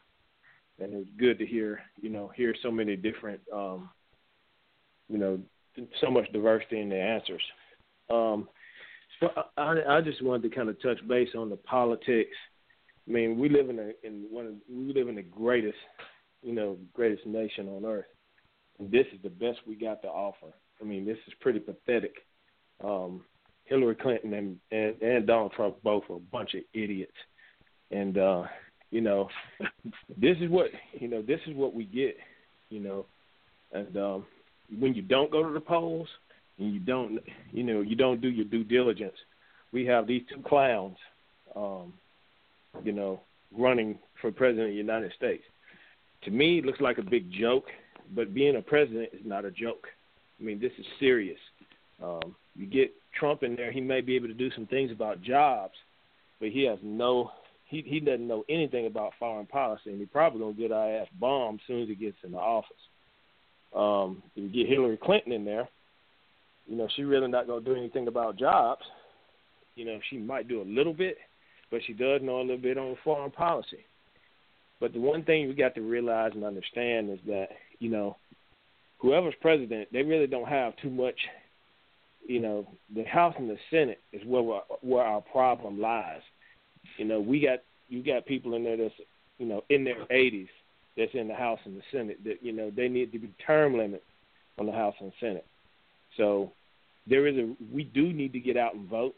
and it's good to hear, you know, hear so many different, um, you know, so much diversity in the answers. Um, so I, I just wanted to kind of touch base on the politics. I mean, we live in a in one of, we live in the greatest, you know, greatest nation on earth, and this is the best we got to offer. I mean, this is pretty pathetic. Um, Hillary Clinton and, and and Donald Trump both are a bunch of idiots, and uh, you know, [LAUGHS] this is what you know. This is what we get, you know, and um, when you don't go to the polls and you don't, you know, you don't do your due diligence, we have these two clowns, um, you know, running for president of the United States. To me, it looks like a big joke, but being a president is not a joke. I mean, this is serious. Um, you get Trump in there, he may be able to do some things about jobs, but he has no he he doesn't know anything about foreign policy, and he probably gonna get our ass bombed as soon as he gets in the office. Um, you get Hillary Clinton in there, you know she really not gonna do anything about jobs. You know she might do a little bit, but she does know a little bit on foreign policy. But the one thing we got to realize and understand is that you know whoever's president, they really don't have too much you know, the House and the Senate is where where our problem lies. You know, we got you got people in there that's you know in their 80s that's in the House and the Senate that you know they need to be term limit on the House and Senate. So there is a we do need to get out and vote.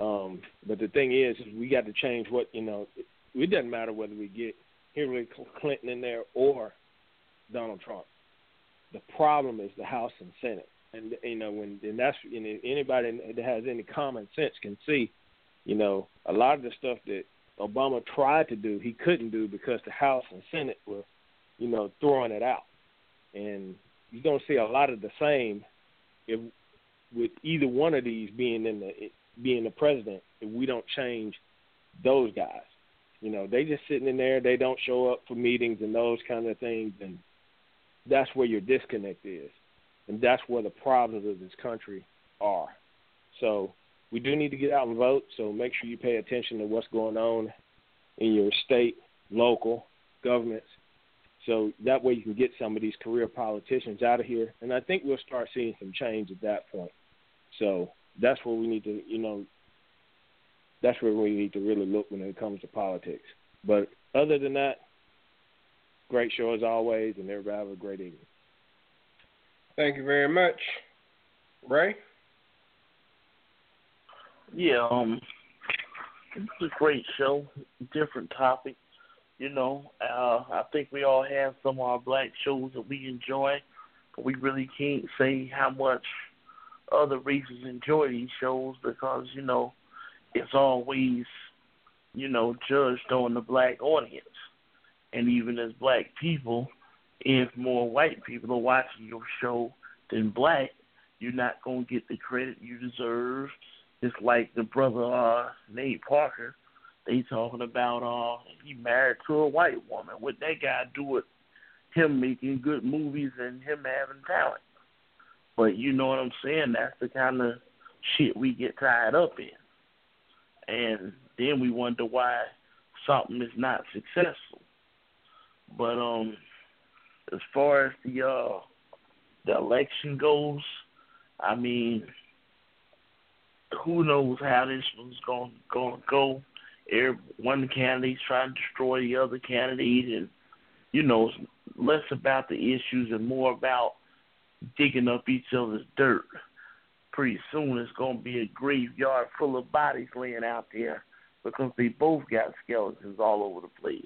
Um, but the thing is, is we got to change what you know. It doesn't matter whether we get Hillary Clinton in there or Donald Trump. The problem is the House and Senate and you know when and that's you know, anybody that has any common sense can see, you know, a lot of the stuff that Obama tried to do, he couldn't do because the House and Senate were, you know, throwing it out, and you're gonna see a lot of the same, if with either one of these being in the being the president, if we don't change those guys. You know, they just sitting in there, they don't show up for meetings and those kind of things, and that's where your disconnect is and that's where the problems of this country are. So we do need to get out and vote. So make sure you pay attention to what's going on in your state, local governments. So that way you can get some of these career politicians out of here. And I think we'll start seeing some change at that point. So that's where we need to, you know, that's where we need to really look when it comes to politics. But other than that, great show as always, and everybody have a great evening. Thank you very much. Ray? Yeah, um it's a great show, different topic. You know, uh I think we all have some of our black shows that we enjoy, but we really can't say how much other races enjoy these shows because, you know, it's always, you know, judged on the black audience. And even as black people, if more white people are watching your show than black, you're not gonna get the credit you deserve. It's like the brother uh Nate Parker, they talking about uh he married to a white woman. What that guy do with him making good movies and him having talent. But you know what I'm saying? That's the kind of shit we get tied up in. And then we wonder why something is not successful. But um as far as the uh the election goes, I mean, who knows how this one's gonna to go? Every, one candidate's trying to destroy the other candidate, and you know, it's less about the issues and more about digging up each other's dirt. Pretty soon, it's going to be a graveyard full of bodies laying out there because they both got skeletons all over the place.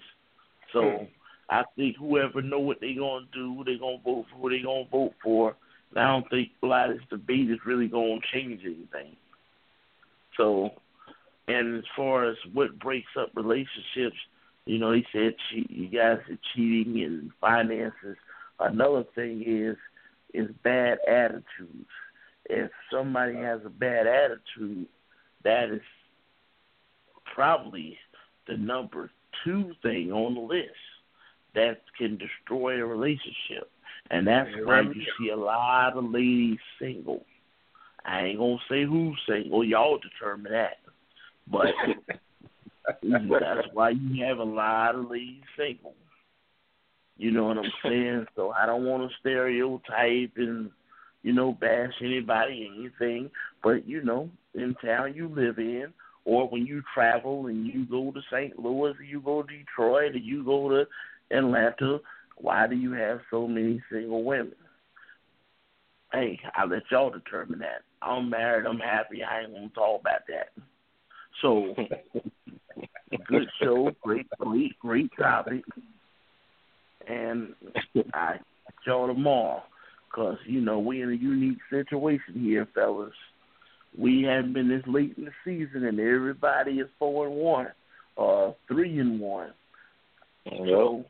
So. Hmm I think whoever know what they're gonna do, they're gonna vote for who they're gonna vote for. And I don't think a lot of this debate is really gonna change anything. So, and as far as what breaks up relationships, you know, he said che- you guys are cheating and finances. Another thing is is bad attitudes. If somebody has a bad attitude, that is probably the number two thing on the list that can destroy a relationship. And that's why you see a lot of ladies single. I ain't gonna say who's single, y'all determine that. [LAUGHS] But that's why you have a lot of ladies single. You know what I'm saying? So I don't want to stereotype and you know bash anybody anything, but you know in town you live in, or when you travel and you go to St. Louis, or you go to Detroit, or you go to Atlanta, why do you have so many single women? Hey, I'll let y'all determine that. I'm married, I'm happy, I ain't gonna talk about that. So good show, great great great topic. And I y'all tomorrow. Cause, you know, we in a unique situation here, fellas. We haven't been this late in the season and everybody is four and one or three and one. So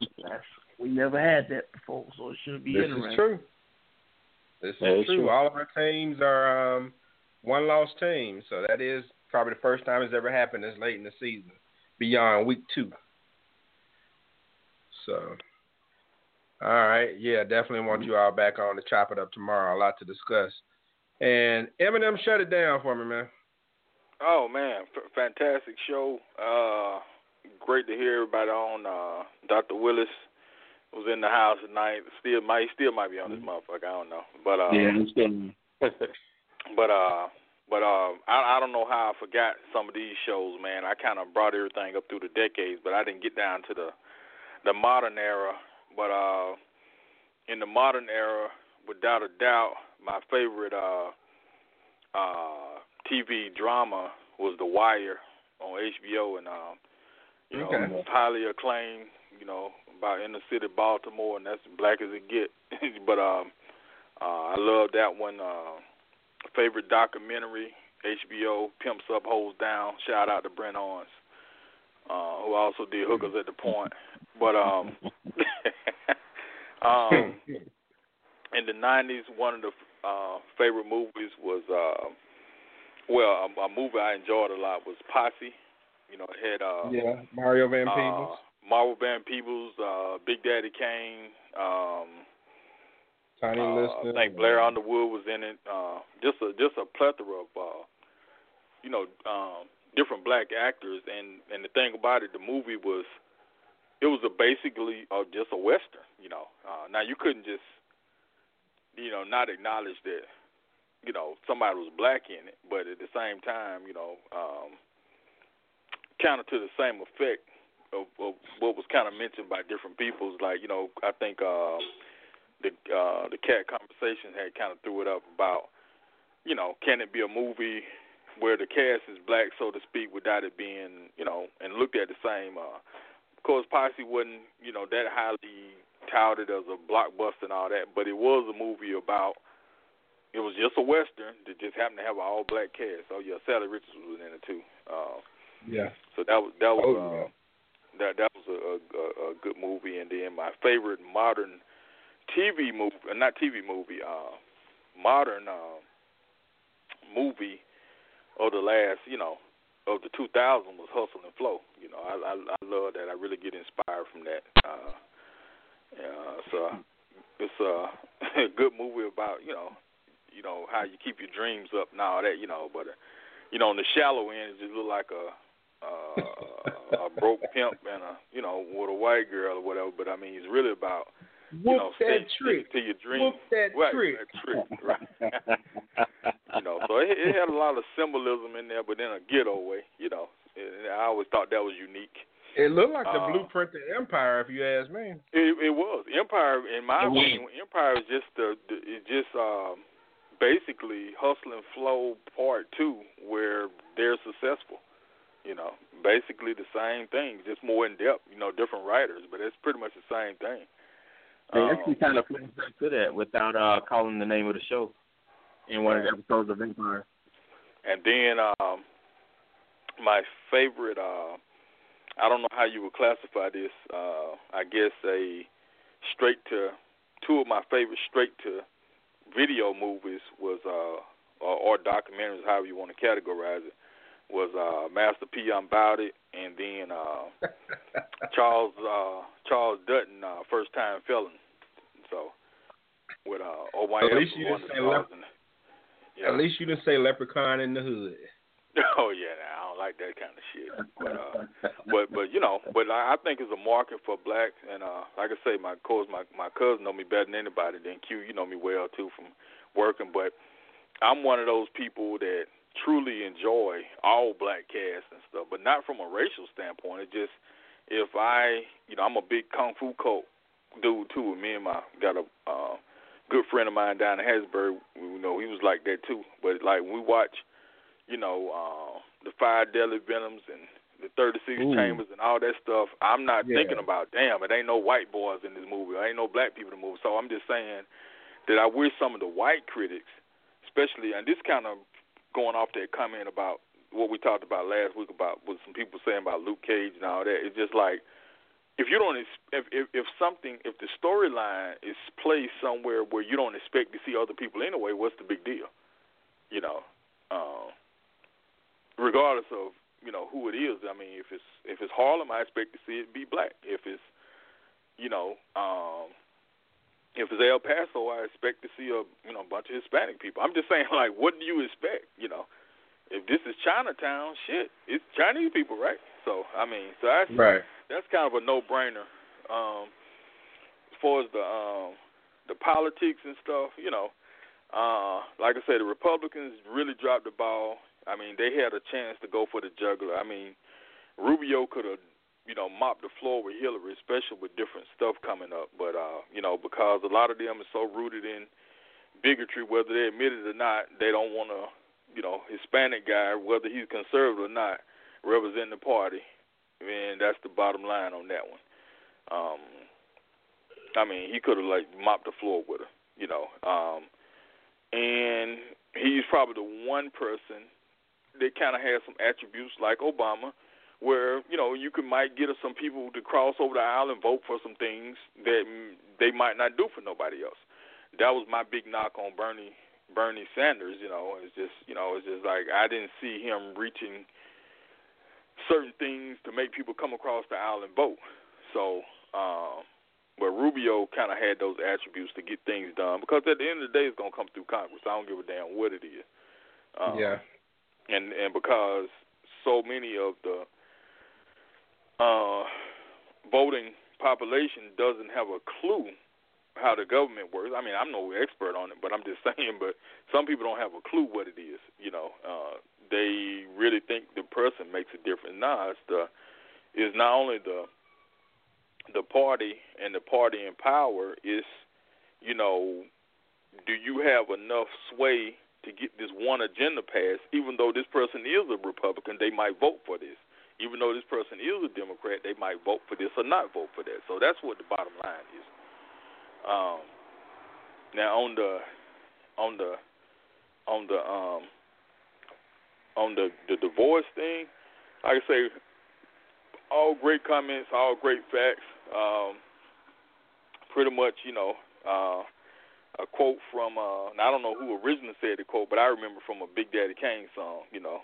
that's, we never had that before, so it should be this interesting. This is true. This that is true. true. All of our teams are um, one loss teams, so that is probably the first time it's ever happened this late in the season, beyond week two. So, all right, yeah, definitely want you all back on to chop it up tomorrow. A lot to discuss. And Eminem, shut it down for me, man. Oh man, F- fantastic show. Uh, great to hear everybody on. Uh, Dr. Willis was in the house tonight. Still might still might be on this mm-hmm. motherfucker. I don't know, but uh, yeah, it's [LAUGHS] but uh, but uh, I I don't know how I forgot some of these shows, man. I kind of brought everything up through the decades, but I didn't get down to the the modern era. But uh, in the modern era, without a doubt, my favorite uh uh TV drama was The Wire on HBO, and um, you know, okay. highly acclaimed. You know, about inner city Baltimore, and that's black as it get. [LAUGHS] but um, uh, I love that one. Uh, favorite documentary, HBO, Pimps Up, Hoes Down. Shout out to Brent Owens, uh, who also did Hookers at the Point. But um, [LAUGHS] um, in the '90s, one of the uh, favorite movies was uh, well, a, a movie I enjoyed a lot was Posse you know, it had uh Yeah, Mario Van uh, Peebles. Mario Van Peebles, uh Big Daddy Kane, um Tiny uh, Lister. I think Blair Underwood was in it. Uh just a just a plethora of uh you know, um different black actors and and the thing about it the movie was it was a basically uh, just a western, you know. Uh now you couldn't just you know, not acknowledge that you know, somebody was black in it, but at the same time, you know, um counter to the same effect of, of what was kind of mentioned by different peoples. Like you know, I think uh, the uh, the cat conversation had kind of threw it up about you know, can it be a movie where the cast is black, so to speak, without it being you know, and looked at the same. Uh, of course, Posse wasn't you know that highly touted as a blockbuster and all that, but it was a movie about. It was just a western that just happened to have an all black cast. Oh yeah, Salli Richards was in it too. Uh, yeah. So that was that was oh, uh, yeah. that that was a, a, a good movie. And then my favorite modern TV movie, uh, not TV movie, uh, modern uh, movie of the last, you know, of the 2000 was Hustle and Flow. You know, I, I I love that. I really get inspired from that. Uh, yeah, so it's a, [LAUGHS] a good movie about you know, you know how you keep your dreams up and all that. You know, but uh, you know, on the shallow end, it just look like a uh, a broke pimp and a you know with a white girl or whatever. But I mean, it's really about Whoop know, that stick, trick. stick to your dream. Whoop that right, trick. That trick. Right. [LAUGHS] you know, so it, it had a lot of symbolism in there, but in a ghetto way. You know, and I always thought that was unique. It looked like the Uh, blueprint to Empire, if you ask me. It, it was Empire. In my opinion, Empire is just the, the it just um, basically hustle and flow part two, where they're successful. You know, basically the same thing, just more in depth. You know, different writers, but it's pretty much the same thing. They Um, actually kind of flipped back to that without uh calling the name of the show in one of the episodes of Empire. And then um, my favorite, uh, I don't know how you would classify this. Uh, I guess a straight to two of my favorite straight to video movies was uh, or, or documentaries, however you want to categorize it, was uh, Master P. It, and then uh, [LAUGHS] Charles uh, Charles Dutton, uh, First Time Felon. So with uh, Omar At least you didn't say lep-. Yeah. At least you didn't say Leprechaun in the Hood. [LAUGHS] Oh yeah, I don't like that kind of shit. But uh, but but you know, but I, I think it's a market for blacks, and uh, like I say, my course my my cousin know me better than anybody. Then Q, you know me well too from working. But I'm one of those people that truly enjoy all black casts and stuff, but not from a racial standpoint. It just if I, you know, I'm a big kung fu cult dude too. And me and my got a uh, good friend of mine down in Hattiesburg. You know, he was like that too. But like when we watch you know, uh, the five deadly venoms and the 36 Ooh. chambers and all that stuff. I'm not Yeah. thinking about, damn, it ain't no white boys in this movie. There ain't no black people in the movie. So I'm just saying that I wish some of the white critics, especially, and this kind of going off that comment about what we talked about last week about what some people saying about Luke Cage and all that. It's just like if you don't if if, if something if the storyline is placed somewhere where you don't expect to see other people anyway, what's the big deal? You know. Um, regardless of you know who it is. I mean, if it's if it's Harlem, I expect to see it be black. If it's you know um, if it's El Paso, I expect to see a you know bunch of Hispanic people. I'm just saying, [LAUGHS] like, what do you expect? You know, if this is Chinatown, shit, it's Chinese people, right? So I mean, so that's Right. that's kind of a no brainer. Um, as far as the um, the politics and stuff, you know, uh, like I said, the Republicans really dropped the ball. I mean, they had a chance to go for the juggler. I mean, Rubio could have, you know, mopped the floor with Hillary, especially with different stuff coming up. But uh, you know, because a lot of them are so rooted in bigotry, whether they admit it or not, they don't want to, you know, Hispanic guy, whether he's conservative or not, represent the party. And that's the bottom line on that one. Um, I mean, he could have like mopped the floor with her, you know. Um, and he's probably the one person that kind of has some attributes like Obama, where you know you could might get some people to cross over the aisle and vote for some things that they might not do for nobody else. That was my big knock on Bernie Bernie Sanders. You know, it's just you know it's just like I didn't see him reaching certain things to make people come across the aisle and vote. So, um, but Rubio kind of had those attributes to get things done because at the end of the day, it's gonna come through Congress. I don't give a damn what it is. Um, yeah. and and because so many of the uh, voting population doesn't have a clue how the government works. I mean, I'm no expert on it, but I'm just [LAUGHS] saying. But some people don't have a clue what it is. You know, uh, they really think the person makes a difference. Nah, it's the is not only the the party and the party in power. Is you know, do you have enough sway to get this one agenda passed, even though this person is a Republican, they might vote for this. Even though this person is a Democrat, they might vote for this or not vote for that. So that's what the bottom line is. Um, now on the on the on the um on the the divorce thing, like I say, all great comments, all great facts. Um, pretty much, you know, uh, a quote from uh I don't know who originally said the quote, but I remember from a Big Daddy Kane song, you know.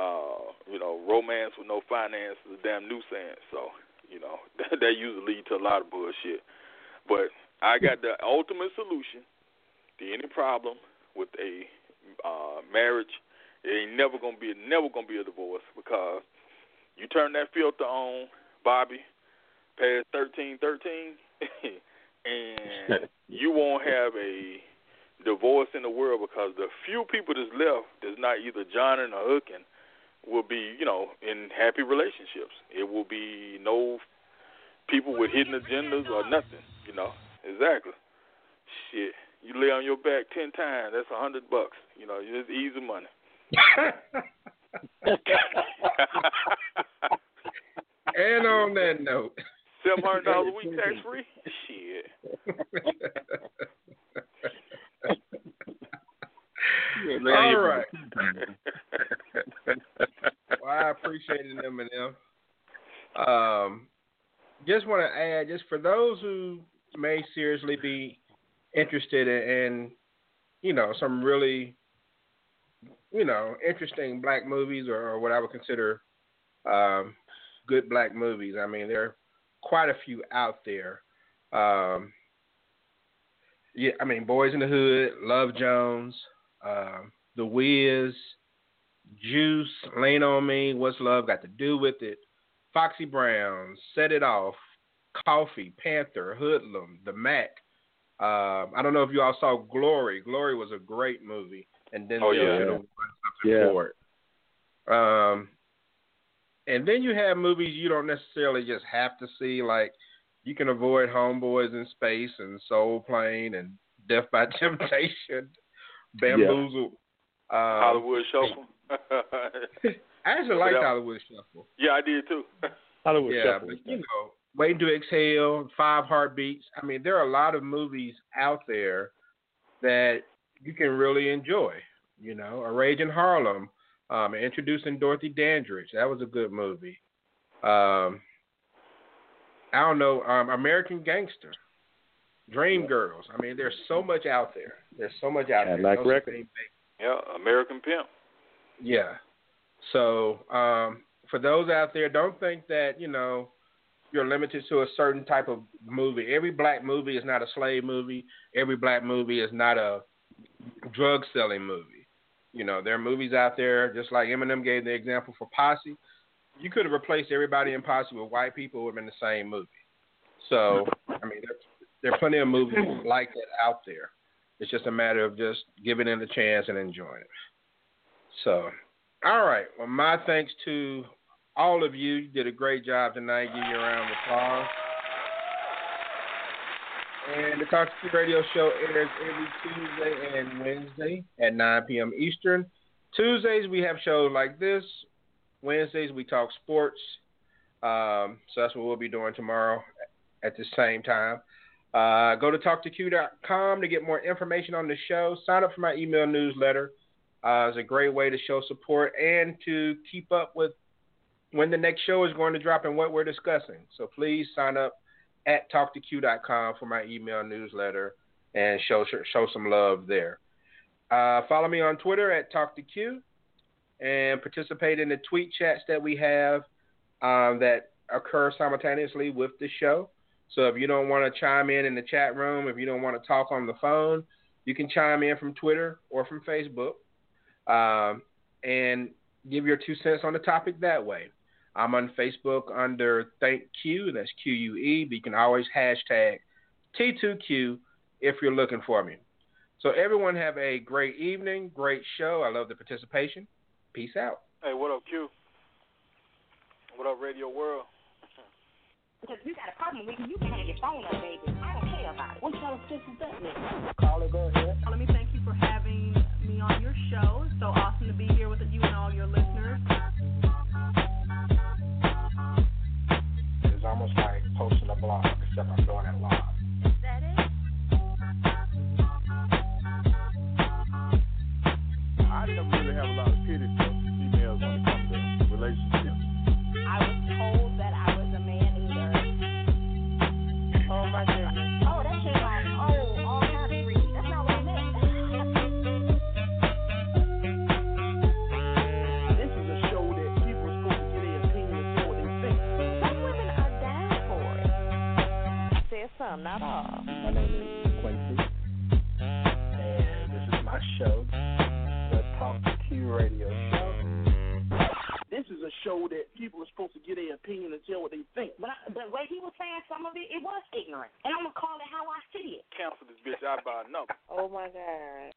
Uh, you know, romance with no finance is a damn nuisance. So, you know, [LAUGHS] that, that usually lead to a lot of bullshit. But I got the ultimate solution to any problem with a uh marriage. It ain't never gonna be never gonna be a divorce because you turn that filter on, Bobby, past thirteen thirteen, [LAUGHS] and [LAUGHS] you won't have a divorce in the world because the few people that's left that's not either joining or hooking will be, you know, in happy relationships. It will be no people with hidden agendas or nothing, you know. Exactly. Shit. You lay on your back ten times, that's a hundred bucks. You know, it's easy money. [LAUGHS] and on that note. Seven hundred dollars a week tax free? Shit. [LAUGHS] All right. [LAUGHS] well, I appreciate it, Eminem. Um, just want to add, just for those who may seriously be interested in, you know, some really, you know, interesting black movies or, or what I would consider um, good black movies. I mean, there are quite a few out there. Um, yeah, I mean, Boyz n the Hood, Love Jones, um, The Wiz, Juice, Lean on Me, What's Love Got to Do with It, Foxy Brown, Set It Off, Coffy, Panther, Hoodlum, The Mack. Uh, I don't know if you all saw Glory. Glory was a great movie, and then oh, yeah. should have won something yeah. for it. Um, and then you have movies you don't necessarily just have to see, like you can avoid Homeboys in Space and Soul Plane and Def by [LAUGHS] Temptation, Bamboozle, yeah. um, Hollywood Shuffle. [LAUGHS] I actually liked Hollywood Shuffle. Yeah, I did too. [LAUGHS] Hollywood yeah, Shuffle. But, you know, Waiting to Exhale, Five Heartbeats. I mean, there are a lot of movies out there that you can really enjoy. You know, A Rage in Harlem, um, introducing Dorothy Dandridge. That was a good movie. Um, I don't know, um, American Gangster, Dream Girls. I mean, there's so much out there. There's so much out there. Like record. Yeah, American Pimp. Yeah. So um, for those out there, don't think that you know you're limited to a certain type of movie. Every black movie is not a slave movie. Every black movie is not a drug selling movie. You know, there are movies out there, just like Eminem gave the example for Posse. You could have replaced everybody in Posse with white people who have been the same movie. So, I mean, there, there are plenty of movies like that out there. It's just a matter of just giving it a chance and enjoying it. So, all right. Well, my thanks to all of you. You did a great job tonight. Give you a round of applause. And the Talk to Radio Show airs every Tuesday and Wednesday at 9 p.m. Eastern. Tuesdays we have shows like this. Wednesdays we talk sports. Um, so that's what we'll be doing tomorrow at the same time. Uh, go to Talk2Q.com to get more information on the show. Sign up for my email newsletter. Uh, it's a great way to show support and to keep up with when the next show is going to drop and what we're discussing. So please sign up at Talk2Q.com for my email newsletter and show show some love there. Uh, follow me on Twitter at talktoq and participate in the tweet chats that we have um, that occur simultaneously with the show. So if you don't want to chime in in the chat room, if you don't want to talk on the phone, you can chime in from Twitter or from Facebook um, and give your two cents on the topic that way. I'm on Facebook under Thank Q, that's Q U E, but you can always hashtag T2Q if you're looking for me. So everyone have a great evening, great show. I love the participation. Peace out. Hey, what up, Q? What up, Radio World? Because you got a problem with you can have your phone up, baby. I don't care about it. What kind of shit is that? Caller, go ahead. Let me thank you for having me on your show. It's so awesome to be here with you and all your listeners. It's almost like posting a blog, except I'm doing it live. Some, not all. My name is Quincy, and this is my show, the Talk 2 Q Radio Show. This this is a show that people are supposed to get their opinion and tell what they think. But I, the way he was saying some of it, it was ignorant, and I'm gonna call it how I see it. Cancel this bitch. I buy another. Oh my God.